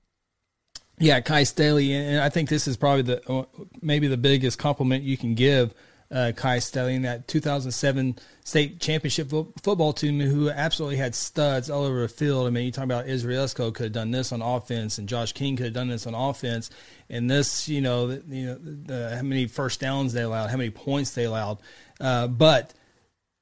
Yeah, Kai Staley, and I think this is probably the uh, maybe the biggest compliment you can give uh, Kai Staley that 2007 state championship fo- football team, who absolutely had studs all over the field. I mean, you talk about Israel Esco could have done this on offense, and Josh King could have done this on offense, and this, you know, the, you know, the, how many first downs they allowed, how many points they allowed, uh, but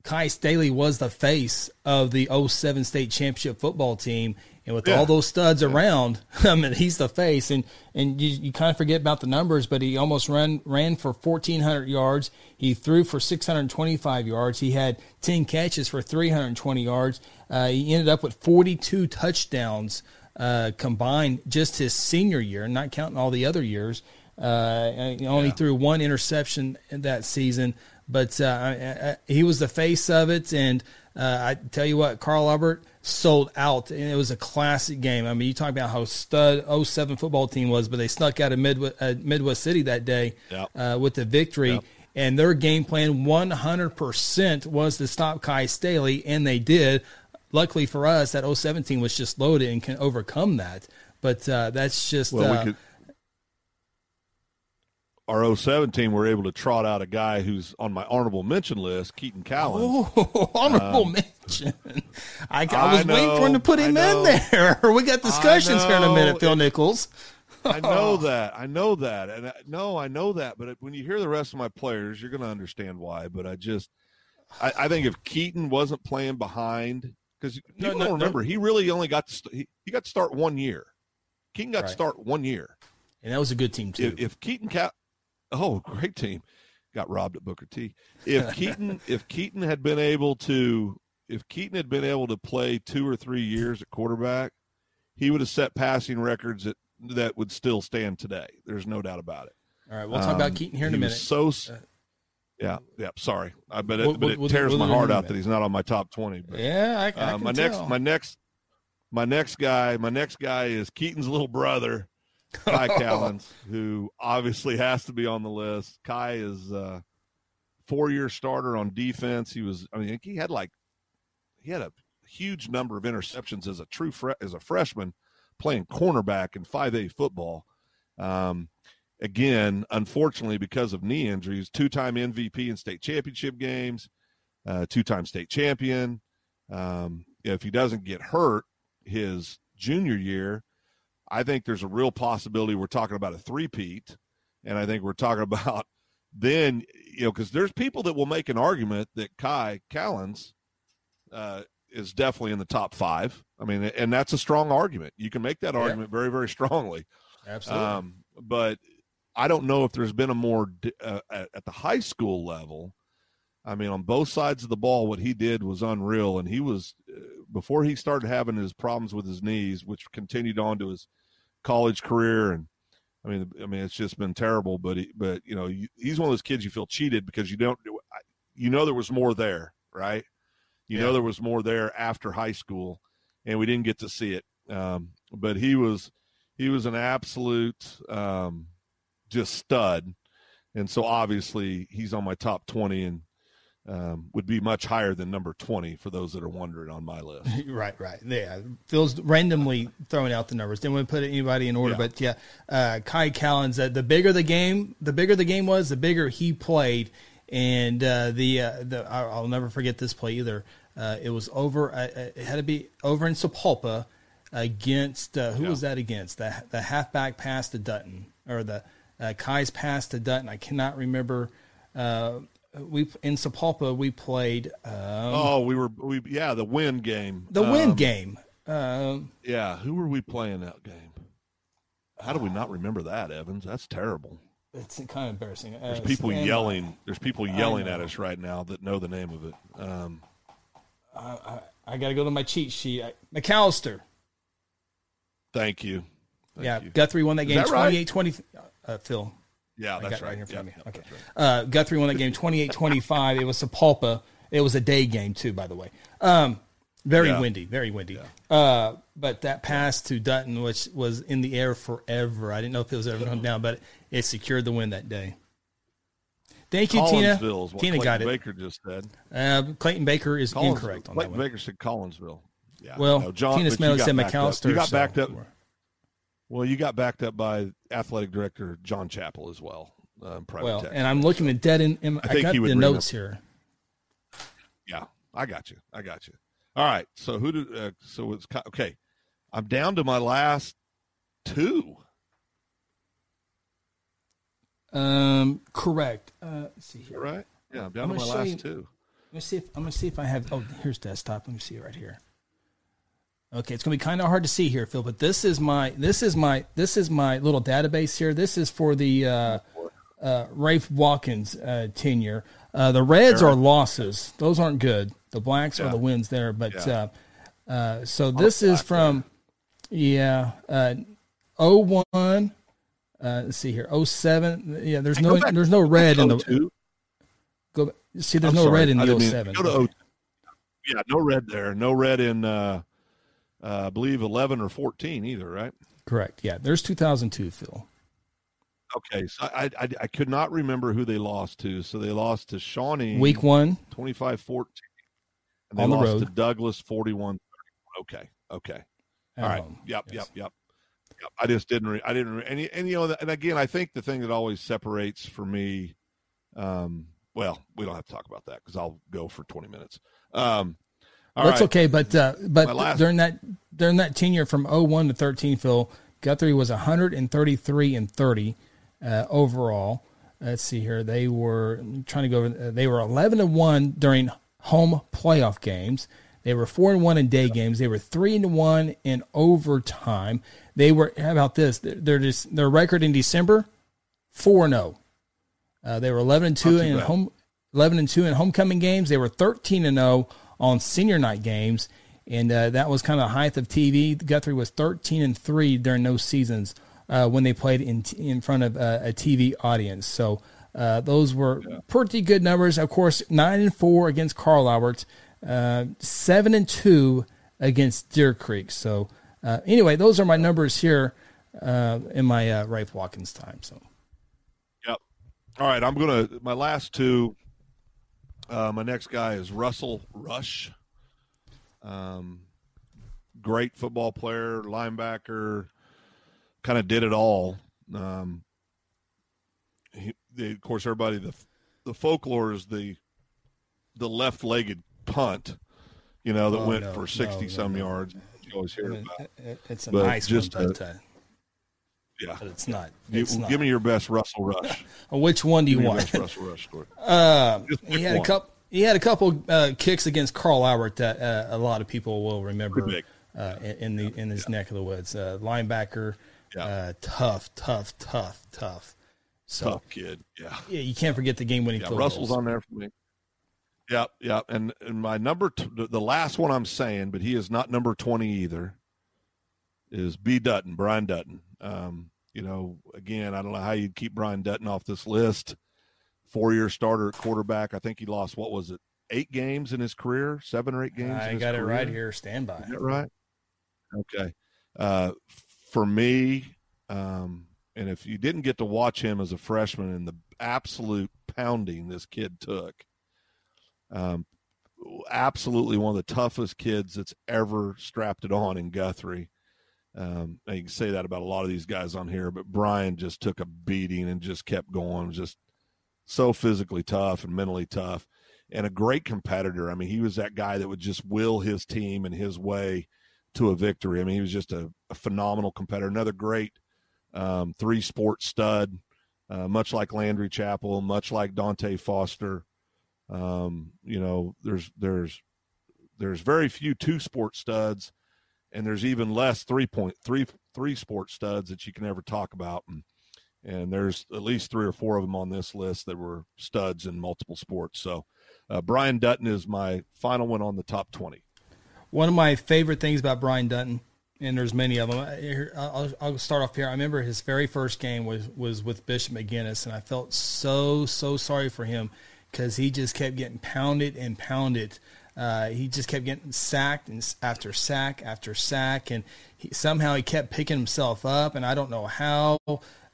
Kai Staley was the face of the 07 state championship football team. And with Yeah. all those studs around, I mean, he's the face. And, and you, you kind of forget about the numbers, but he almost ran, ran for 1,400 yards. He threw for 625 yards. He had 10 catches for 320 yards. Uh, he ended up with 42 touchdowns uh, combined just his senior year, not counting all the other years. Uh, only threw one interception in that season, but uh, I- I- he was the face of it. And uh, I tell you what, Carl Albert sold out, and it was a classic game. I mean, you talk about how stud 07 football team was, but they snuck out of Midwest, uh, Midwest City that day Yep. uh, with the victory. Yep. And their game plan 100% was to stop Kai Staley, and they did. Luckily for us, that 017 was just loaded and can overcome that. But uh, that's just Well, uh, we could. Our 07 team were able to trot out a guy who's on my honorable mention list, Keaton Cowan. Oh, honorable uh, mention. I, I was I waiting for him to put him in there. We got discussions here in a minute, Phil Nichols. I know that. I know that. And I, no, I know that. But when you hear the rest of my players, you're going to understand why. But I just, I, I think if Keaton wasn't playing behind, because No, people no, don't no. remember, he really only got to, he, he got to start one year. Keaton got Right. to start one year. And that was a good team, too. If, if Keaton oh, great team, got robbed at Booker T. If Keaton, if Keaton had been able to, if Keaton had been able to play two or three years at quarterback, he would have set passing records that that would still stand today. There's no doubt about it. All right, we'll talk about Um, Keaton here in a minute. So, s- yeah, yeah. Sorry, I but it, We'll- but it we'll- tears we'll my do it in heart out that he's not on my top twenty. But yeah, I, I uh, my tell. next, my next, my next guy, my next guy is Keaton's little brother, Kai Callens, who obviously has to be on the list. Kai is uh, four-year starter on defense. He was, I mean, he had like, he had a huge number of interceptions as a true fre- as a freshman playing cornerback in 5A football. Um, again, unfortunately, because of knee injuries, two-time MVP in state championship games, uh, two-time state champion. Um, if he doesn't get hurt his junior year, I think there's a real possibility we're talking about a three-peat, and I think we're talking about then you know because there's people that will make an argument that Kai Callens uh, is definitely in the top five. I mean, and that's a strong argument. You can make that Yeah. argument very, very strongly. Absolutely. Um, but I don't know if there's been a more uh, at, at the high school level. I mean, on both sides of the ball, what he did was unreal, and he was uh, before he started having his problems with his knees, which continued on to his college career. And I mean, I mean, it's just been terrible. But he, but you know, you, he's one of those kids you feel cheated because you don't, you know, there was more there, right? You know, there was more there after high school, and we didn't get to see it. Um, but he was he was an absolute um, just stud, and so obviously he's on my top twenty and um, would be much higher than number twenty for those that are wondering on my list. Right, right. Yeah. Phil's randomly throwing out the numbers. Didn't want to put anybody in order, Yeah. but yeah, uh, Kai Callens, uh, the bigger the game, the bigger the game was, the bigger he played. And uh, the, uh, the I'll never forget this play either. Uh, it was over, uh, uh, it had to be over in Sapulpa against, uh, who Yeah. was that against? The, the halfback pass to Dutton, or the uh, Kai's pass to Dutton. I cannot remember. We in Sapulpa we played um, oh, we were we yeah the win game the win Um, game. Um, Yeah, who were we playing that game? How do we not remember that, Evans? That's terrible. It's kind of embarrassing. There's Uh, people stand yelling. There's people yelling at us right now that know the name of it. Um, by. I got to go to my cheat sheet. I, McAllister. thank you. Thank yeah, you. Guthrie won that game that right? 28 20. Uh, Phil, Yeah, that's right right. here in front Yeah, of me. yeah, Okay. right. Uh, Guthrie won that game 28 25. It was Sapulpa. It was a day game, too, by the way. Um, very Yeah. windy, very windy. Uh, but that pass to Dutton, which was in the air forever, I didn't know if it was ever come down, but it secured the win that day. Thank you, Tina. Is what Tina Clayton got it. Baker just said. Uh, Clayton Baker is incorrect on that Clayton one. Baker said Collinsville. Yeah. Well, no, John, Tina but you Smith got said. McAllister. You got backed up. Well, you got backed up by athletic director John Chappell as well. Um, private Well, tech. and I'm looking at dead in. in I, I think got he would the notes up- here. Yeah, I got you. I got you. All right. So who do? Uh, so it's okay. I'm down to my last two. Um, correct. Uh, let's see here. Right? Yeah, I'm down I'm to my last you- two. me see if I'm gonna see if I have. Oh, here's desktop. Let me see it right here. Okay, it's gonna be kind of hard to see here, Phil. But this is my this is my this is my little database here. This is for the uh, uh, Rafe Watkins uh, tenure. Uh, the Reds are losses; those aren't good. The Blacks are the wins there. But Yeah. uh, uh, so this is from yeah, uh, 01, Uh, let's see here, 07. Yeah, there's no back- there's no red in the 02. go. back- See, there's I'm no sorry, red in the didn't mean- 07. Go to 02. Yeah, no red there. No red in, uh, I believe, 11 or 14 either, right? Correct. Yeah, there's 2002, Phil. Okay, so I, I, I could not remember who they lost to. So they lost to Shawnee Week one, 25 14. And they On the lost road. to Douglas 41 Okay, okay. at All right. home. Yep, Yes. yep, yep. Yep. I just didn't. Re- I didn't. Re- and, and you know, and again, I think the thing that always separates for me, um, well, we don't have to talk about that because I'll go for twenty minutes. Um, all That's right. okay, but uh, but last- during that during that tenure from 01 to 13, Phil Guthrie was 133 and 30 uh, overall. Let's see here. They were I'm trying to go. over- uh, They were 11 and one during home playoff games. They were four and one in day games. They were three and one in overtime. They were. How about this? They're, just their record in December, four and zero. Uh, they were 11 and two in bad. home 11 and 2 in homecoming games. They were 13 and 0 on senior night games. And uh, that was kind of the height of TV. Guthrie was 13 and 3 during those seasons uh, when they played in in front of uh, a TV audience. So uh, those were pretty good numbers. Of course, 9 and 4 against Carl Albert, uh, 7 and 2 against Deer Creek. So uh, anyway, those are my numbers here uh, in my uh, Rafe Watkins time. So Yep. All right. I'm gonna. My last two. Uh, my next guy is Russell Rush. Um, great football player, linebacker, kind of did it all. Um, he, the, of course, everybody the the folklore is the the left-legged punt, you know, that Oh, went no, for sixty no, some no. yards. You always hear about. it- it's a But nice just one, a- uh, Yeah. but it's not. You- not. give me your best Russell Rush. Which one do you Give me your want? best Russell Rush story. Uh, he had a couple. He had a couple uh, kicks against Carl Albert that uh, a lot of people will remember uh, in, in the in his neck of the woods. Uh, linebacker, Yeah. uh, tough, tough, tough, tough. So Tough kid. Yeah. yeah, you can't forget the game winning Yeah, Russell's goals. on there for me. Yeah, yeah, And, and my number, t- the- the last one I'm saying, but he is not number 20 either, is B. Dutton, Brian Dutton. Um, you know, again, I don't know how you'd keep Brian Dutton off this list. Four year starter at quarterback. I think he lost, what was it, eight games in his career? Seven or eight games? I got it right here. Stand by. Right? Okay. Uh, for me, um, and if you didn't get to watch him as a freshman and the absolute pounding this kid took, um, absolutely one of the toughest kids that's ever strapped it on in Guthrie. Um, you can say that about a lot of these guys on here, but Brian just took a beating and just kept going. Just so physically tough and mentally tough, and a great competitor. I mean, he was that guy that would just will his team and his way to a victory. I mean, he was just a, a phenomenal competitor. Another great um, three sport stud, uh, much like Landry Chapel, much like Dante Foster. Um, you know, there's there's there's very few two sport studs, and there's even less three point three three sport studs that you can ever talk about. And and there's at least three or four of them on this list that were studs in multiple sports. So uh, Brian Dutton is my final one on the top twenty. One of my favorite things about Brian Dutton, and there's many of them. I, I'll, I'll start off here. I remember his very first game was was with Bishop McGuinness, and I felt so so sorry for him because he just kept getting pounded and pounded. Uh, he just kept getting sacked and after sack after sack, and he, somehow he kept picking himself up, and I don't know how.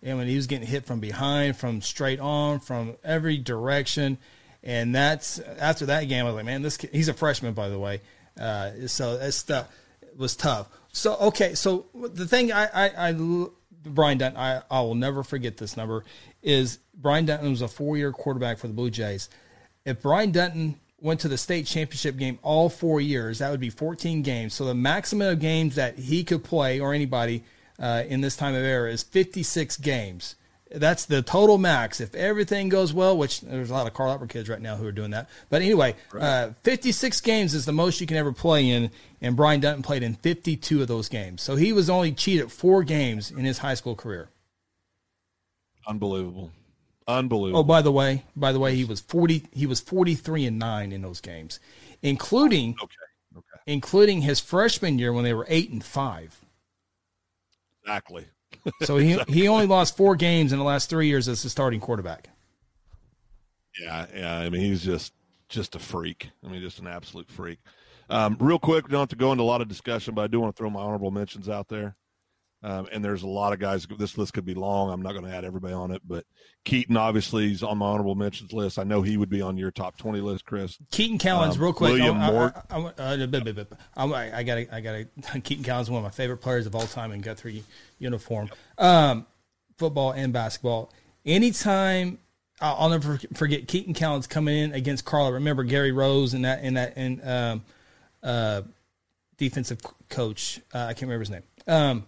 And when he was getting hit from behind, from straight on, from every direction, and that's after that game, I was like, man, this kid, he's a freshman, by the way. Uh, so that stuff was tough. So okay, so the thing I I, I Brian Dutton, I, I will never forget this number is Brian Dutton was a four year quarterback for the Blue Jays. If Brian Dutton went to the state championship game all four years, that would be 14 games. So the maximum of games that he could play or anybody uh, in this time of era is 56 games. That's the total max. If everything goes well, which there's a lot of Carl Albert kids right now who are doing that. But anyway, uh, 56 games is the most you can ever play in, and Brian Dutton played in 52 of those games. So he was only cheated four games in his high school career. Unbelievable. Unbelievable. Oh, by the way, by the way, he was 40. He was 43 and nine in those games, including okay. Okay. including his freshman year when they were eight and five. Exactly. So he he only lost four games in the last three years as a starting quarterback. Yeah, yeah. I mean, he's just just a freak. I mean, just an absolute freak. Um, real quick, we don't have to go into a lot of discussion, but I do want to throw my honorable mentions out there. Um, and there's a lot of guys. This list could be long. I'm not going to add everybody on it, but Keaton obviously is on my honorable mentions list. I know he would be on your top 20 list, Chris. Keaton Cowens, Um, real quick. William I, I- Mort. Got I got Keaton is one of my favorite players of all time in Guthrie uniform, um, football and basketball. Anytime I'll, I'll never forget Keaton Cowens coming in against Carl. Remember Gary Rose and that and that and um, uh, defensive coach. Uh, I can't remember his name. Um,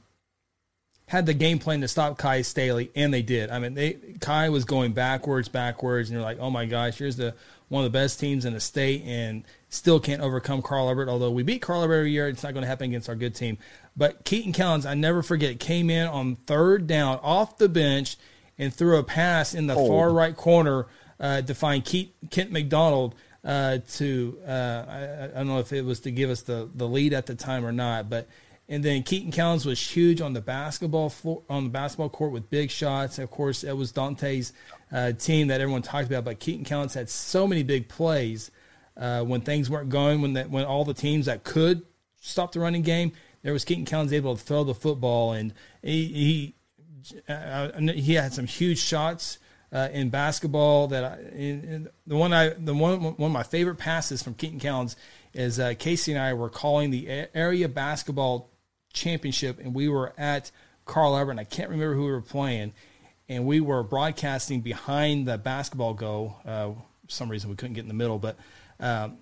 had the game plan to stop Kai Staley, and they did. I mean, they Kai was going backwards, backwards, and you're like, oh my gosh, here's the one of the best teams in the state, and still can't overcome Carl Albert. Although we beat Carl Albert every year, it's not going to happen against our good team. But Keaton Callens, I never forget, came in on third down off the bench and threw a pass in the far right corner uh, to find Kent McDonald uh, to uh, I, I don't know if it was to give us the the lead at the time or not, but and then Keaton Callens was huge on the basketball floor, on the basketball court with big shots. Of course, it was Dante's uh, team that everyone talked about, but Keaton Callens had so many big plays uh, when things weren't going. When that when all the teams that could stop the running game, there was Keaton Callens able to throw the football, and he he, uh, he had some huge shots. Uh, in basketball, that I, in, in the one I the one one of my favorite passes from Keaton Callens is uh, Casey and I were calling the area basketball championship, and we were at Carl Albert, and I can't remember who we were playing, and we were broadcasting behind the basketball goal. Uh, for some reason we couldn't get in the middle, but um,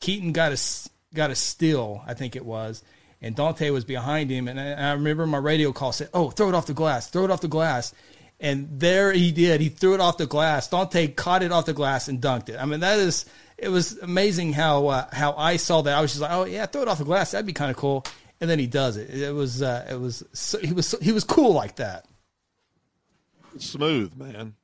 Keaton got a got a steal, I think it was, and Dante was behind him, and I, I remember my radio call said, "Oh, throw it off the glass, throw it off the glass." And there he did. He threw it off the glass. Dante caught it off the glass and dunked it. I mean, that is it was amazing how uh, how I saw that. I was just like, oh yeah, throw it off the glass. That'd be kind of cool. And then he does it. It was uh, it was so, he was he was cool like that. Smooth, man.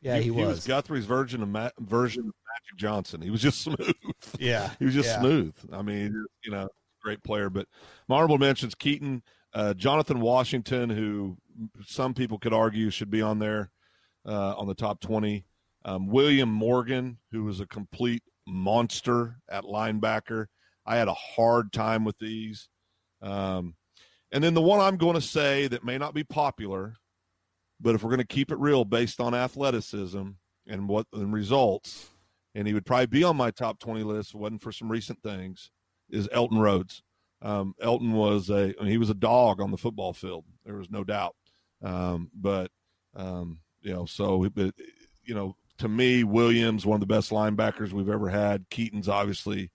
Yeah, he, He was was. Guthrie's version of Ma- version of Magic Johnson. He was just smooth. Yeah, he was just yeah. smooth. I mean, you know, great player. But my honorable mentions: Keaton, uh, Jonathan Washington, who some people could argue should be on there uh, on the top twenty. Um, William Morgan, who was a complete monster at linebacker. I had a hard time with these. Um, and then the one I'm going to say that may not be popular, but if we're going to keep it real based on athleticism and what and results, and he would probably be on my top 20 list if it wasn't for some recent things, is Elton Rhodes. Um, Elton was a I mean, he was a dog on the football field. There was no doubt. Um, but um, you know, so but you know, to me, Williams one of the best linebackers we've ever had. Keaton's obviously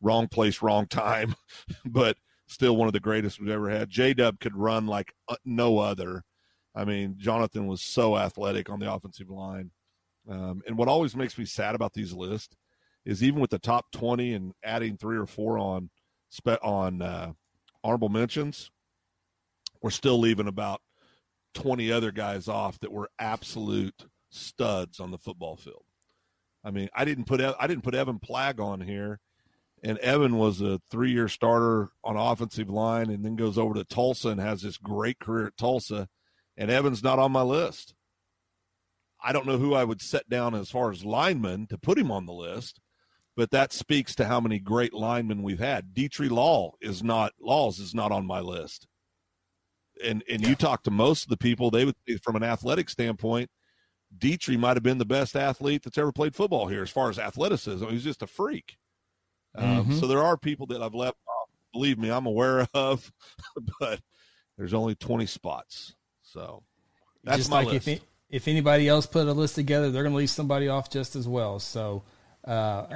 wrong place, wrong time, but still one of the greatest we've ever had. J Dub could run like uh, no other. I mean, Jonathan was so athletic on the offensive line. Um, and what always makes me sad about these lists is even with the top 20 and adding three or four on on uh, honorable mentions, we're still leaving about 20 other guys off that were absolute studs on the football field. I mean, I didn't put I didn't put Evan Plagg on here, and Evan was a three-year starter on offensive line, and then goes over to Tulsa and has this great career at Tulsa, and Evan's not on my list. I don't know who I would set down as far as linemen to put him on the list, but that speaks to how many great linemen we've had. Dietrich Law is not Laws is not on my list. And and you talk to most of the people, they would from an athletic standpoint, Dietrich might have been the best athlete that's ever played football here as far as athleticism. He's just a freak. Um, Mhm. so there are people that I've left off. Believe me, I'm aware of, but there's only 20 spots. So that's just my like list. if if anybody else put a list together, they're going to leave somebody off just as well. So, uh,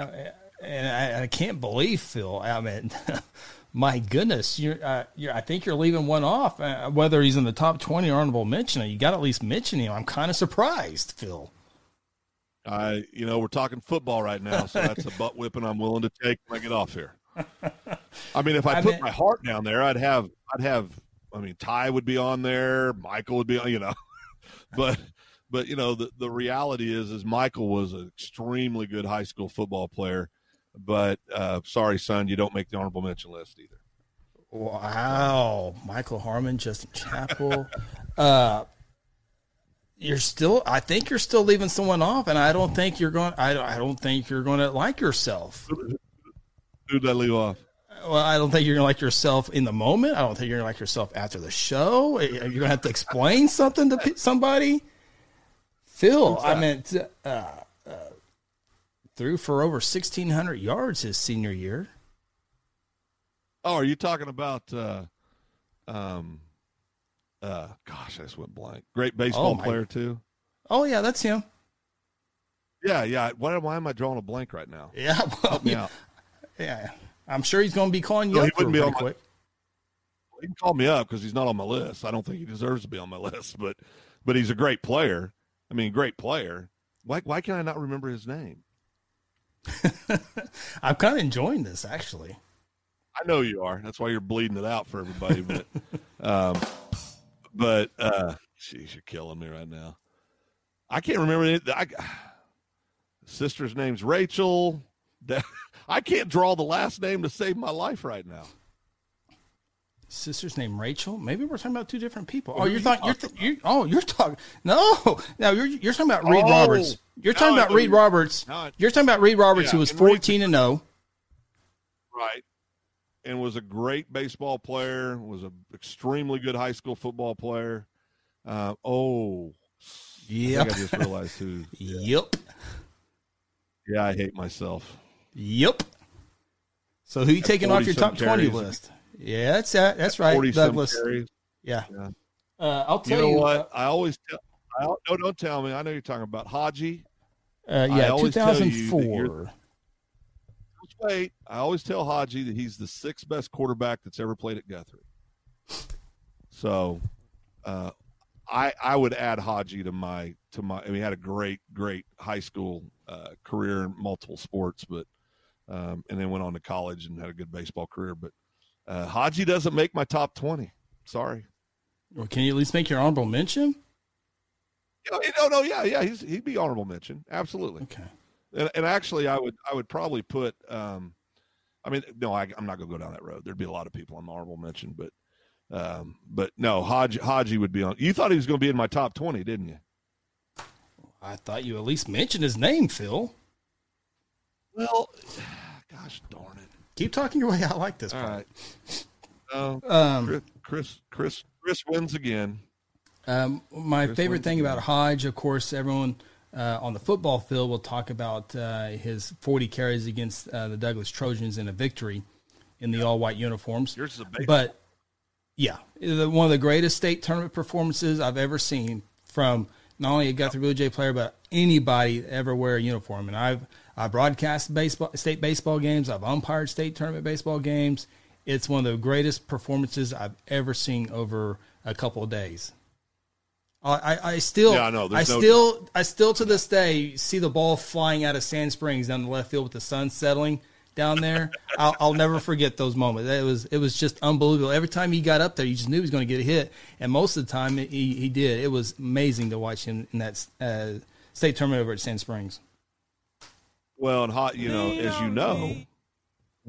and I, I can't believe Phil. I mean, my goodness, you're, uh, you're. I think you're leaving one off. Uh, whether he's in the top twenty or honorable mention, you got to at least mention him. I'm kind of surprised, Phil. I, you know, we're talking football right now, so that's a butt whipping I'm willing to take when I get off here. I mean, if I, I put mean- my heart down there, I'd have, I'd have. I mean, Ty would be on there, Michael would be, on, you know, but, but you know, the the reality is, is Michael was an extremely good high school football player, but uh, sorry, son, you don't make the honorable mention list either. Wow, Michael Harmon, Justin Chapel. uh, you're still. I think you're still leaving someone off, and I don't think you're going. I don't, I don't think you're going to like yourself. Who'd I leave off? Well, I don't think you're going to like yourself in the moment. I don't think you're going to like yourself after the show. You're going to have to explain something to somebody. Phil, I meant uh, uh, threw for over 1,600 yards his senior year. Oh, are you talking about? Uh, um, uh, gosh, I just went blank. Great baseball Oh, player too. Oh yeah, that's him. Yeah, yeah. Why, why am I drawing a blank right now? Yeah, well, Help me yeah, out. yeah. I'm sure he's going to be calling you No, he up real wouldn't be on my- quick. He can call me up because he's not on my list. I don't think he deserves to be on my list, but but he's a great player. I mean, great player. Why why can I not remember his name? I'm kind of enjoying this actually. I know you are. That's why you're bleeding it out for everybody. But um, but uh, jeez, you're killing me right now. I can't remember it. I sister's name's Rachel. That- I can't draw the last name to save my life right now. Sister's name Rachel. Maybe we're talking about two different people. Oh, you're you talking. You're, th- you oh, you're talking. No, no, you're you're talking about Reed Oh, Roberts. You're talking about Reed Roberts. You're talking about Reed Roberts, who was and 14 and oh. 0. Right. And was a great baseball player, was an extremely good high school football player. Uh, oh, I, Yep. think I just realized who. Yep. Yeah, I hate myself. Yep. So who you taking off your 40 some top 20 list? Yeah, that's that. That's right, 40 Douglas. carries. Yeah. Yeah. Uh, I'll tell You tell know you. what? I always tell. I, don't- no, don't tell me. I know you're talking about Haji. Uh, yeah, always tell you that 2004. you're- Just wait. I always tell Haji that he's the sixth best quarterback that's ever played at Guthrie. So, uh, I I would add Haji to my to my. I mean, he had a great great high school uh, career in multiple sports, but um, and then went on to college and had a good baseball career. But uh, Haji doesn't make my top twenty. Sorry. Well, can you at least make your honorable mention? You know, no, no, yeah, yeah. He's he'd be honorable mention. Absolutely. Okay. And, and actually, I would I would probably put. Um, I mean, no, I, I'm not going to go down that road. There'd be a lot of people on the honorable mention, but um, but no, Haji Haji would be on. You thought he was going to be in my top twenty, didn't you? I thought you at least mentioned his name, Phil. Well, gosh darn it! Keep talking your way. I like this. All part. right. Uh, Um, Chris, Chris Chris Chris wins again. Um, my Chris favorite Wentz thing again. about Hodge, of course, everyone uh, on the football field we'll talk about uh, his 40 carries against uh, the Douglas Trojans in a victory in the all white uniforms. Yours is a. But yeah, one of the greatest state tournament performances I've ever seen from not only a Guthrie Blue Jay player, but anybody ever wear a uniform. And I've I broadcast baseball, state baseball games. I've umpired state tournament baseball games. It's one of the greatest performances I've ever seen over a couple of days. I, I, I still, Yeah, I know. I no- still, I still to this day see the ball flying out of Sand Springs down the left field with the sun settling down there. I'll, I'll never forget those moments. It was, it was just unbelievable. Every time he got up there, you just knew he was going to get a hit, and most of the time he, he did. It was amazing to watch him in that uh, state tournament over at Sand Springs. Well, and hot, you know, as you know,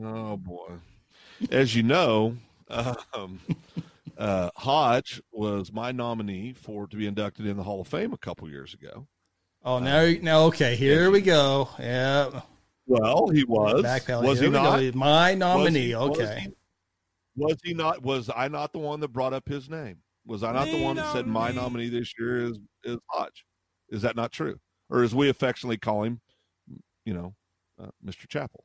oh boy, as you know, um, uh, Hodge was my nominee for to be inducted in the Hall of Fame a couple years ago. Oh, now, now, okay, here we go. Yeah, Well, he was. backpedal. Was Here he we go. not? My nominee. was okay. he- Was he not? Was I not the one that brought up his name? Was I not the one that said my nominee this year is is Hodge? Is that not true? Or as we affectionately call him, you know, uh, Mr. Chappell.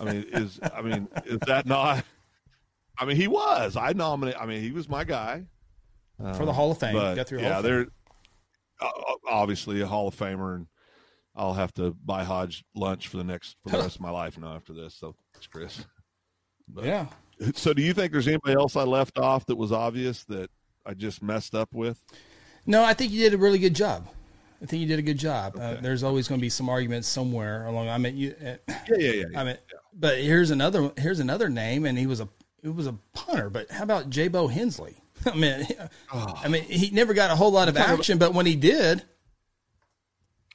I mean, is I mean, is that not? I mean, he was. I nominate. I mean, he was my guy For the Hall of Fame. But Got through yeah, they're uh, obviously a Hall of Famer, and I'll have to buy Hodge lunch for the next for the rest of my life now after this. So thanks, Chris. But- Yeah. So do you think there's anybody else I left off that was obvious that I just messed up with? No, I think you did a really good job. I think you did a good job. Uh, there's always going to be some arguments somewhere along. I mean, you. Uh, Yeah, yeah, yeah. yeah. I mean, but here's another. Here's another name, and he was a. It was a punter. But how about J. Bo Hensley? I mean, I mean, he never got a whole lot of action, but when he did,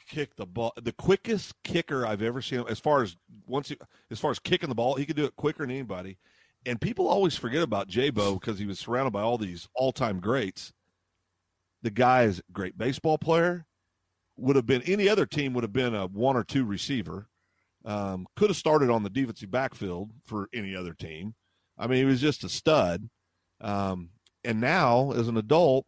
kick the ball. The quickest kicker I've ever seen, as far as once, he, as far as kicking the ball, he could do it quicker than anybody. And people always forget about J-Bo because he was surrounded by all these all-time greats. The guy is a great baseball player. Would have been any other team would have been a one or two receiver. Um, could have started on the defensive backfield for any other team. I mean, he was just a stud. Um, and now, as an adult,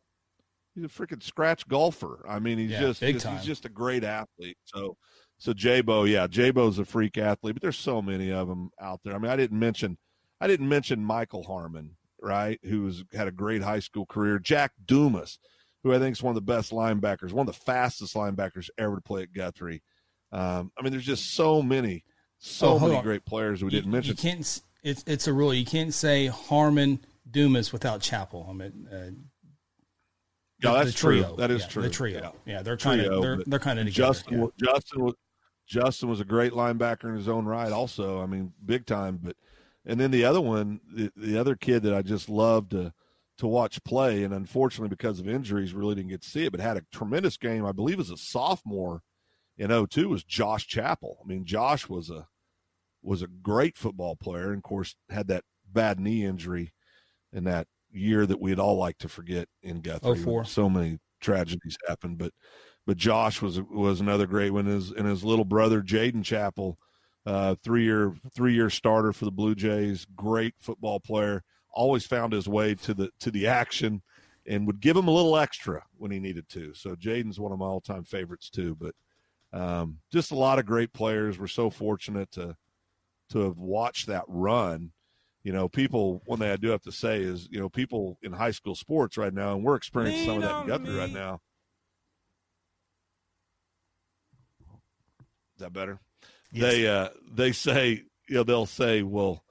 he's a freaking scratch golfer. I mean, he's Yeah, just, just- he's just a great athlete. So, so J-Bo, yeah, J-Bo's a freak athlete, but there's so many of them out there. I mean, I didn't mention, I didn't mention Michael Harmon, right? Who was had a great high school career. Jack Dumas, who I think is one of the best linebackers, one of the fastest linebackers ever to play at Guthrie. Um, I mean, there's just so many, so Oh, many on. great players we didn't mention. you can't. It's it's a rule. You can't say Harmon Dumas without Chapel. I mean, uh, Yeah, that's true. That is Yeah, true. The trio. Yeah. Yeah, they're kind of they're they're kind of. Justin, yeah. Justin was Justin was a great linebacker in his own right. Also, I mean, big time. But and then the other one, the, the other kid that I just loved to to watch play, and unfortunately because of injuries, really didn't get to see it, but had a tremendous game. I believe as a sophomore in 02 was Josh Chappell. I mean, Josh was a was a great football player, and of course had that bad knee injury in that year that we'd all like to forget in Guthrie. 04. So many tragedies happened, but but Josh was was another great one. His and his little brother Jaden Chappell, uh, three year three year starter for the Blue Jays, great football player. Always found his way to the to the action, and would give him a little extra when he needed to. So Jaden's one of my all time favorites too. But um, just a lot of great players. We're so fortunate to to have watched that run. You know, people one thing I do have to say is, you know, people in high school sports right now, and we're experiencing some of that in Lean on Guthrie right now. Is that better? They uh they say you know they'll say well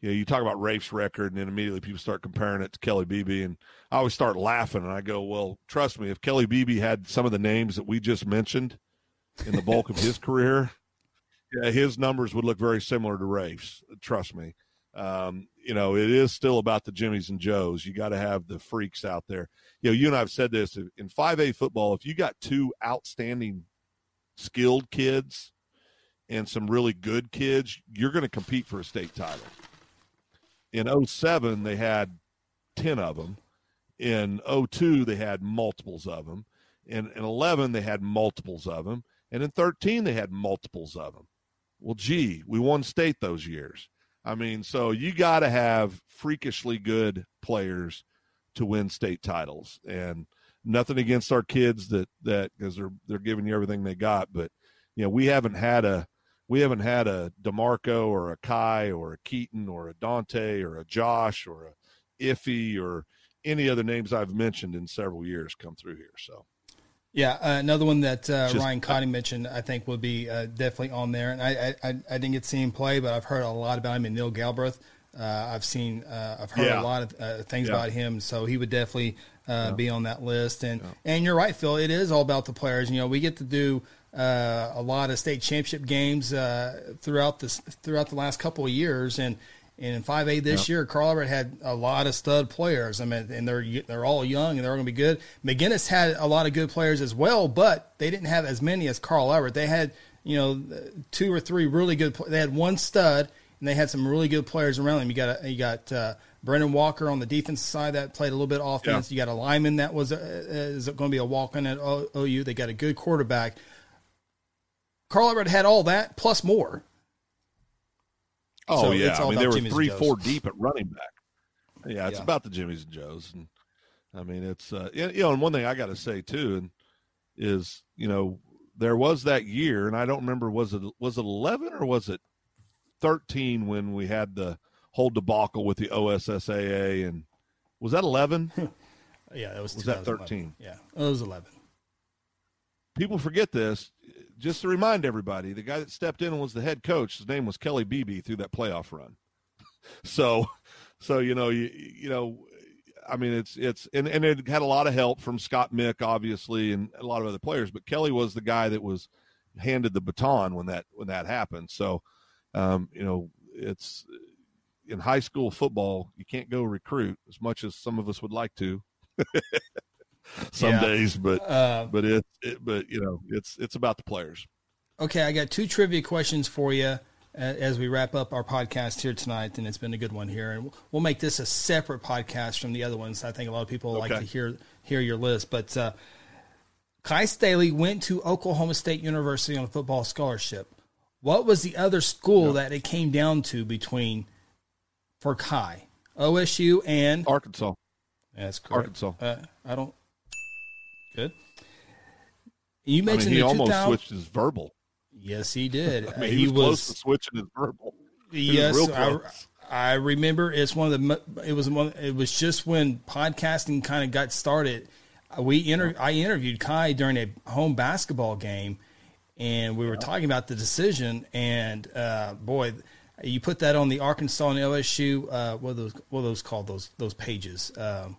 you know you talk about Rafe's record and then immediately people start comparing it to Kelly Beebe and I always start laughing and I go well trust me if Kelly Beebe had some of the names that we just mentioned in the bulk of his career yeah his numbers would look very similar to Rafe's trust me um, you know it is still about the Jimmys and Joes you got to have the freaks out there you know you and I've said this in 5A football if you got two outstanding skilled kids and some really good kids, you're going to compete for a state title. In 07, they had 10 of them. In 02, they had multiples of them. In, in 11, they had multiples of them. And in 13, they had multiples of them. Well, gee, we won state those years. I mean, so you got to have freakishly good players to win state titles. And nothing against our kids that that because they're they're giving you everything they got, but you know we haven't had a we haven't had a Demarco or a Kai or a Keaton or a Dante or a Josh or a Iffy or any other names I've mentioned in several years come through here. So Yeah, uh, another one that uh, Just- Ryan Cotty mentioned, I think, would be uh, definitely on there. And I, I, I, didn't get to see him play, but I've heard a lot about him. And Neil Galbraith, uh, I've seen, uh, I've heard Yeah. a lot of uh, things Yeah. about him. So he would definitely uh, be on that list. And and you're right, Phil. It is all about the players. You know, we get to do uh, a lot of state championship games uh, throughout this throughout the last couple of years, and. And in 5A this year, Carl Albert had a lot of stud players. I mean, and they're they're all young and they're going to be good. McGuinness had a lot of good players as well, but they didn't have as many as Carl Albert. They had you know two or three really good. They had one stud and they had some really good players around them. You got you got uh, Brendan Walker on the defensive side that played a little bit of offense. You got a lineman that was uh, is going to be a walk in at OU. They got a good quarterback. Carl Albert had all that plus more. Oh So yeah, it's all I mean about they were Jimmy's three, four deep at running back. Yeah, it's Yeah. about the Jimmys and Joes, and I mean it's uh, you know, and one thing I got to say too, and is you know there was that year, and I don't remember was it was it eleven or was it thirteen when we had the whole debacle with the OSSAA, and was that eleven? Yeah, that was Was that 13? Yeah, it was eleven. People forget this. Just to remind everybody, the guy that stepped in was the head coach, his name was Kelly Beebe through that playoff run. so, so you know, you you know, I mean, it's it's and and it had a lot of help from Scott Mick, obviously, and a lot of other players. But Kelly was the guy that was handed the baton when that when that happened. So, um, you know, it's in high school football, you can't go recruit as much as some of us would like to. some Yeah. days, but Uh, but it, it but you know it's it's about the players. Okay, I got two trivia questions for you as we wrap up our podcast here tonight, and it's been a good one here. And we'll make this a separate podcast from the other ones. I think a lot of people like to hear hear your list. But uh, Kai Staley went to Oklahoma State University on a football scholarship. What was the other school that it came down to between for Kai? OSU and Arkansas, that's correct. Arkansas. Uh, I don't. Good. You I mean, mentioned he almost 2000 switched his verbal. Yes, he did. I mean, he, was, close to switching his verbal. He Yes, I. I remember it's one of the. It was one. It was just when podcasting kind of got started. Uh, We inter, I interviewed Kai during a home basketball game, and we were talking about the decision. And uh, boy, you put that on the Arkansas and LSU. Uh, what are those? What are those called? Those those pages. Um,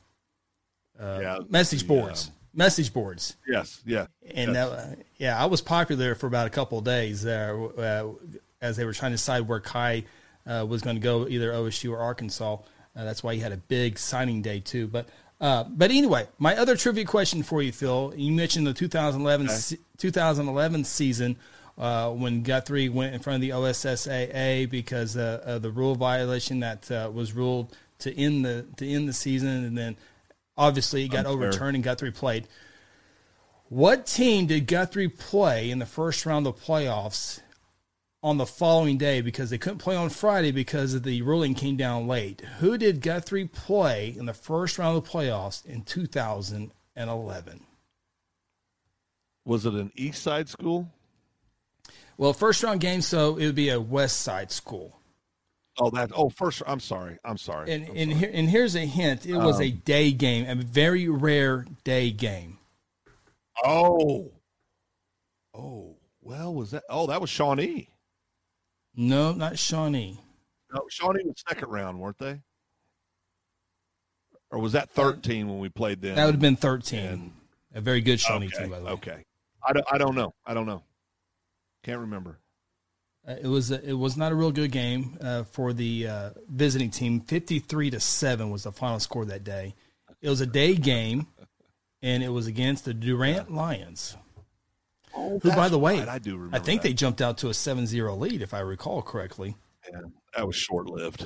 yeah, message boards. um, message boards. yes, yeah, And yes. that, yeah, I was popular for about a couple of days there uh, as they were trying to decide where Kai uh, was going to go, either OSU or Arkansas. Uh, that's why he had a big signing day too. But uh, but anyway, my other trivia question for you, Phil. You mentioned the 2011 se- 2011 season uh, when Guthrie went in front of the OSSAA because uh, of the rule violation that uh, was ruled to end the to end the season, and then obviously it got Unfair. overturned and Guthrie played. What team did Guthrie play in the first round of playoffs on the following day because they couldn't play on Friday because of the ruling came down late? Who did Guthrie play in the first round of playoffs in 2011? Was it an East Side school? Well, first round game, so it would be a West Side school. Oh, that. Oh, first. I'm sorry. I'm sorry. And I'm and sorry. here, and here's a hint: it was a um, day game, a very rare day game. oh, oh. Well, was that? Oh, that was Shawnee. No, not Shawnee. No, Shawnee was second round, weren't they? Or was that 13 when we played them? That would have been 13. And- a very good Shawnee okay. team, by the way. Okay. I don't, I don't know. I don't know. Can't remember. Uh, it was a, it was not a real good game uh, for the uh, visiting team. Fifty three to seven was the final score that day. It was a day game, and it was against the Durant Lions, Oh, who, by the way, right. I do remember. I think that. they jumped out to a 7-0 lead, if I recall correctly. Yeah, that was short lived.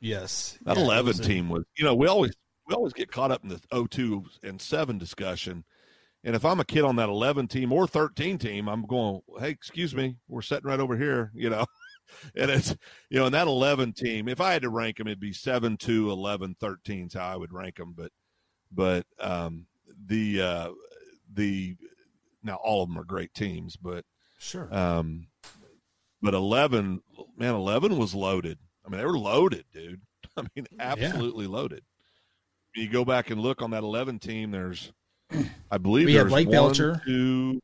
Yes, That Yeah, 11 was a- team was, you know, we always we always get caught up in the 02 and 7 discussion. And if I'm a kid on that 11 team or 13 team, I'm going, hey, excuse me, we're sitting right over here, you know. and it's, you know, in that 11 team, if I had to rank them, it'd be 7, 2, 11, 13 is how I would rank them. But, but um, the, uh, the, now all of them are great teams, but, Sure. um, but 11, man, 11 was loaded. I mean, they were loaded, dude. I mean, absolutely loaded. You go back and look on that 11 team, there's, I believe We have there's Blake one, Belcher. two,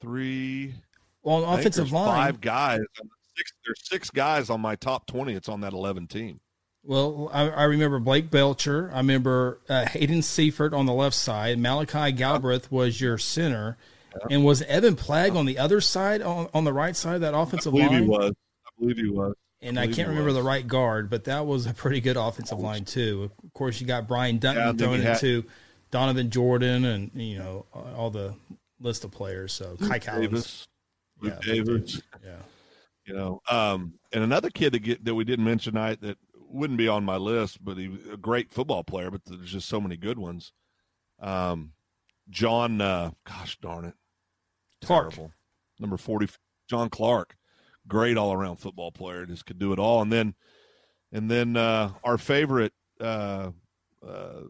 three, well, on offensive line, five guys. Six, there's six guys on my top 20. It's on that 11 team. Well, I, I remember Blake Belcher. I remember uh, Hayden Seifert on the left side. Malachi Galbraith was your center, and was Evan Plagg on the other side on, on the right side of that I offensive believe line? he was. I believe he was. And I believe can't remember was. the right guard, but that was a pretty good offensive line too. Of course, you got Brian Duncan Yeah, thrown you had- into Donovan Jordan, and you know all the list of players. So Kai Collins, Davis, Luke Yeah, Davis. yeah. you know um and another kid that get that we didn't mention tonight that wouldn't be on my list but he was a great football player but there's just so many good ones um john uh gosh darn it Clark. Terrible. number 40 john clark great all-around football player just could do it all and then and then uh our favorite uh uh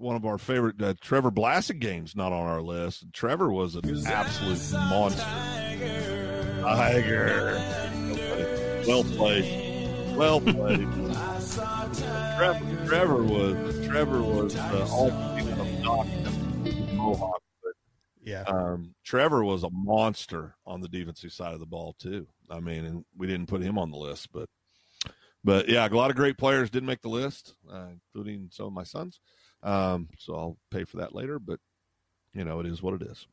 one of our favorite uh, Trevor Blassingame's not on our list. Trevor was an absolute monster. Tiger. Well played. Well played. Trevor, Trevor was Trevor was uh, all of Mohawk, but Yeah. Um, Trevor was a monster on the defensive side of the ball too. I mean, and we didn't put him on the list, but but yeah, a lot of great players didn't make the list, uh, including some of my sons. Um, so I'll pay for that later, but you know, it is what it is.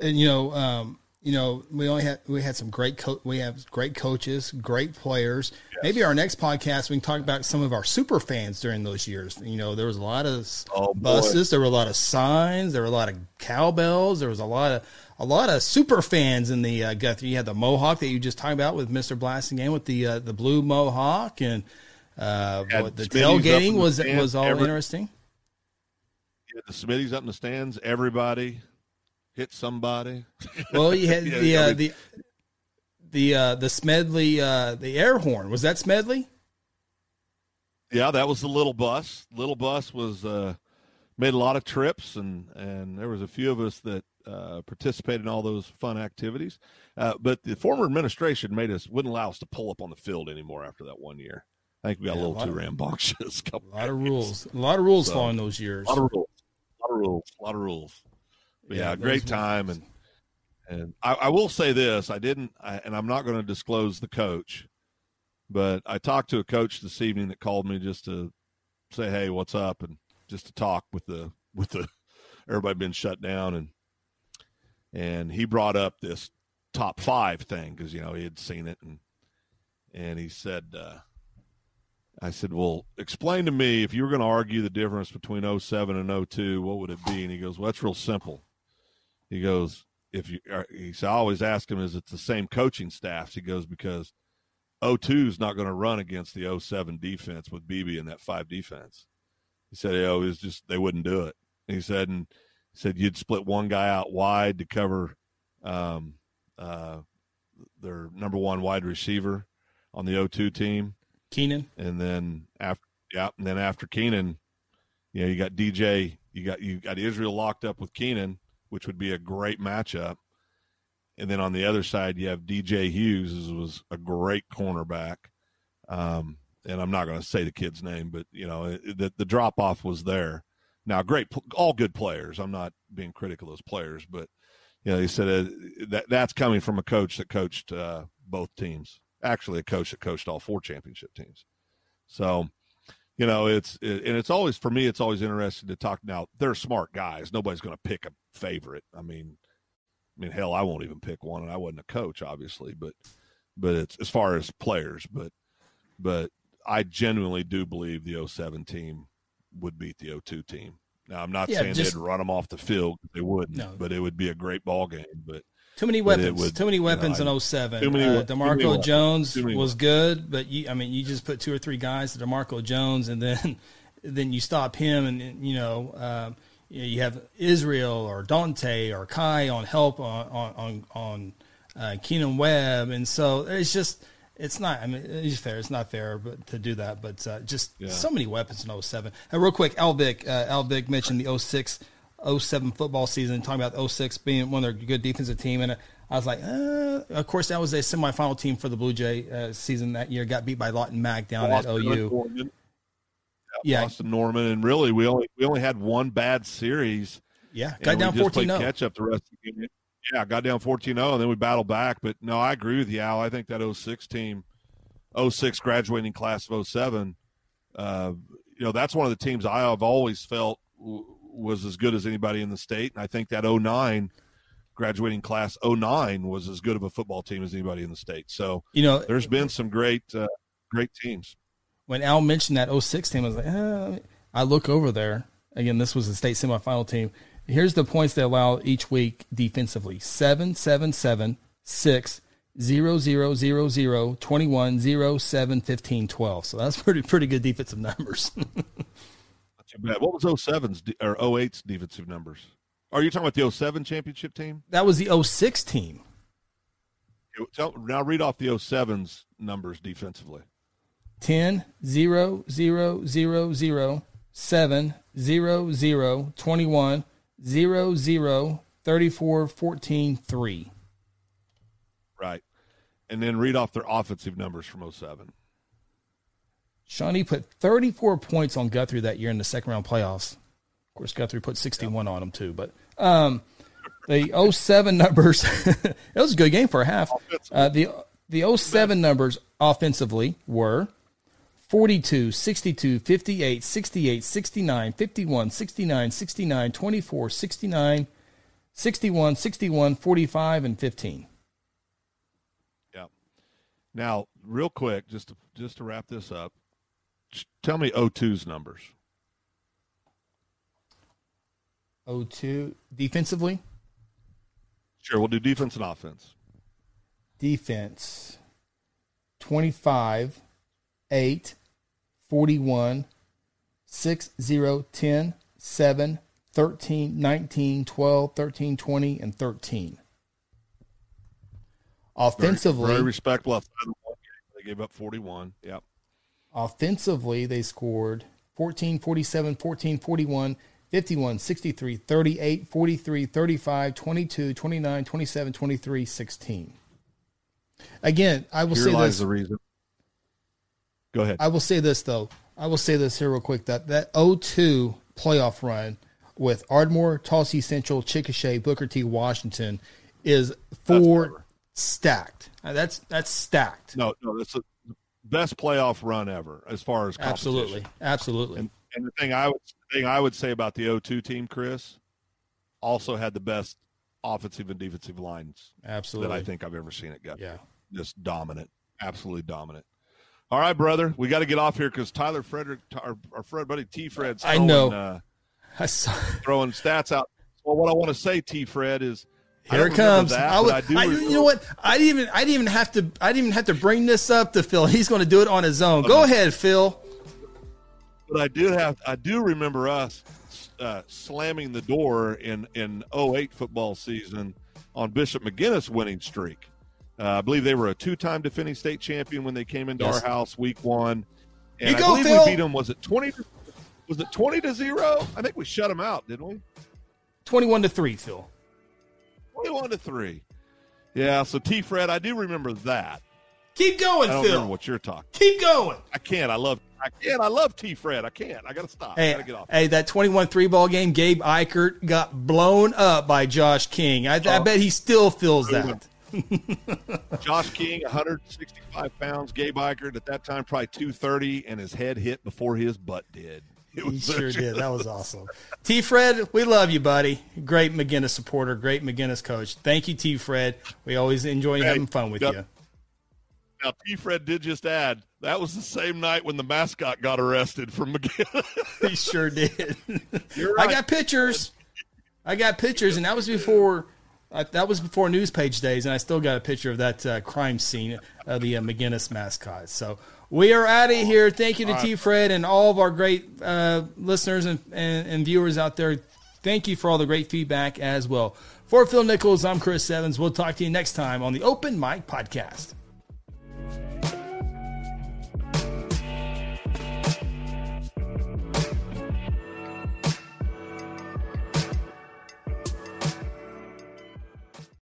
and you know, um, you know, we only had we had some great co- we have great coaches, great players. Maybe our next podcast we can talk about some of our super fans during those years. You know, there was a lot of Oh, boy. buses, there were a lot of signs, there were a lot of cowbells, there was a lot of a lot of super fans in the uh, Guthrie. You had the Mohawk that you just talked about with Mister Blassingame with the uh, the blue Mohawk and uh, what, the Smitty's up in tailgating was was all interesting. The Smitties up in the stands, everybody hit somebody. Well, you had Yeah, the I uh, mean- the the uh, the Smedley uh, the air horn. Was that Smedley? Yeah, that was the little bus. Little bus was uh, made a lot of trips, and and there was a few of us that uh, participated in all those fun activities. Uh, but the former administration made us wouldn't allow us to pull up on the field anymore after that one year. I think we got Yeah, a a little lot too of- rambunctious. A couple lot of rules. A lot of rules So, following those years. A lot of rules. A lot of rules. A lot of rules. But Yeah, yeah, great time and and I, I will say this: I didn't, I, and I'm not going to disclose the coach, but I talked to a coach this evening that called me just to say, "Hey, what's up?" and just to talk with the with the everybody been shut down and and he brought up this top five thing because you know he had seen it and and he said uh, I said, "Well, explain to me if you were going to argue the difference between 07 and 02, what would it be?" And he goes, "Well, that's real simple." He goes, "If you," uh, he said, "I always ask him, is it the same coaching staffs?" He goes, "Because 02 is not going to run against the 07 defense with BB in that five defense." He said, "Oh, it just they wouldn't do it." And he said, "And he said you'd split one guy out wide to cover um, uh, their number one wide receiver on the 02 team." Keenan. and then after yeah, and then after Keenan, you know, you got DJ, you got you got Israel locked up with Keenan, which would be a great matchup. And then on the other side, you have DJ Hughes, who was a great cornerback. Um, and I'm not going to say the kid's name, but you know, the the drop off was there. Now, great, all good players. I'm not being critical of those players, but you know, he said uh, that that's coming from a coach that coached uh, both teams. Actually, a coach that coached all four championship teams. So, you know, it's it, and it's always for me. It's always interesting to talk. Now they're smart guys. Nobody's going to pick a favorite. I mean, I mean, hell, I won't even pick one, and I wasn't a coach, obviously. But but it's as far as players, but but I genuinely do believe the 07 team would beat the 02 team. Now I'm not Yeah, saying just- they'd run them off the field; they wouldn't. No. But it would be a great ball game. But Too many weapons. would- too many you know, weapons in 07. too many uh, we- too many DeMarco. Jones was weapons. good, but you, I mean, you just put two or three guys to DeMarco Jones, and then then you stop him, and, you know, um, you, have Israel or Dante or Kai on help on on on, uh, Keenan Webb, and so it's just. It's not. I mean, it's fair. It's not fair, but to do that, but uh, just Yeah. so many weapons in 07. And real quick, Alvic, uh, Alvic mentioned the 06, 07 football season, talking about 06 being one of their good defensive team. And I was like, uh, of course, that was a semifinal team for the Blue Jay uh, season that year. Got beat by Lawton Mac down at OU. Norman, Yeah, Boston Norman, and really we only we only had one bad series. yeah. Got down 14 0. catch up the rest of the game. Yeah, got down 14 0, and then we battled back. But no, I agree with you, Al. I think that 06 team, 06 graduating class of 07, uh, you know, that's one of the teams I have always felt w- was as good as anybody in the state. And I think that 09 graduating class 09 was as good of a football team as anybody in the state. So You know, there's been some great, uh, great teams. when Al mentioned that 06 team, I was like, uh, I look over there. Again, this was the state semifinal team. Here's the points they allow each week defensively 7, 7, 7, 6, 0, 0, 0, 0, 21, 0, 7, 15, 12. So that's pretty pretty good defensive numbers. Too bad. What was 07's or 08's defensive numbers? Are you talking about the 07 championship team? that was the 06 team. Tell, now read off the 07's numbers defensively. 10, 0, 0, 0, 0, 7, 0, 0, 21, 0, 0, 34, 14, 3. Right. And then read off their offensive numbers from 07. Shawnee put 34 points on Guthrie that year in the second round playoffs. Of course, Guthrie put 61 on him too. But um, The 07 numbers, it was a good game for a half. Uh, the the 07 numbers offensively were 42, 62, 58, 68, 69, 51, 69, 69, 24, 69, 61, 61, 45, and 15. Yeah. Now, real quick, just to, just to wrap this up, tell me 02's numbers. 02 defensively, Sure, we'll do defense and offense. defense 25, 8, 41, 6, 0, 10, 7, 13, 19, 12, 13, 20, and 13. Offensively, very, respectable. one game. They gave up 41. Yep. Offensively they scored 14 47 14 41 51 63 38 43 35 22 29 27 23 16 again i will Here say lies this. the reason. Go ahead. i will say this though. I will say this here real quick that that 02 playoff run with ardmore tulsa central chickasha booker t washington is four stacked. That's that's stacked. No, no, that's the best playoff run ever as far as absolutely absolutely And, and the thing I would thing I would say about the 0-2 team, Chris, also had the best offensive and defensive lines absolutely that I think I've ever seen it get. yeah Just dominant, absolutely dominant. All right, brother, we got to get off here because Tyler Frederick, our, our friend buddy T. Fred's I know. uh, I saw, throwing stats out. Well, what I want to say, T. Fred, is Here it comes. That, I would, I do I- you know what? I didn't even. I didn't even have to. I didn't even have to bring this up to Phil. He's going to do it on his own. Go ahead, Phil. But I do have I do remember us uh, slamming the door in in 08 football season on Bishop McGuinness winning streak. Uh, I believe they were a two-time defending state champion when they came into Yes. our house week one. And You I go, believe Phil. we beat them. Was it 20? Was it 20 to zero? I think we shut them out, didn't we? Twenty-one to three, Phil. 21 to three. Yeah. So T. Fred, I do remember that. Keep going, I don't Phil. remember what you're talking. Keep going. I can't. I love. I can't. I love T. Fred. I can't. I got to stop. I Hey, got to get off. hey, that 21-3 ball game, Gabe Eichert got blown up by Josh King. I, I Oh. bet he still feels that. Josh King, 165 pounds. Gabe Eichert at that time probably 230, and his head hit before his butt did. He sure did. That was awesome. T. Fred, we love you, buddy. Great McGuinness supporter, great McGuinness coach. Thank you, T. Fred. We always enjoy Hey, having fun with you. Now, T. Fred did just add that was the same night when the mascot got arrested from McGuinness. He sure did. You're I got pictures. I got pictures, and that was before. Uh, that was before news page days, and I still got a picture of that uh, crime scene of the uh, McGuinness mascot. So we are out of here. Thank you to T. Fred and all of our great uh, listeners and, and, and viewers out there. Thank you for all the great feedback as well. For Phil Nichols, I'm Chris Evans. We'll talk to you next time on the Open Mic Podcast.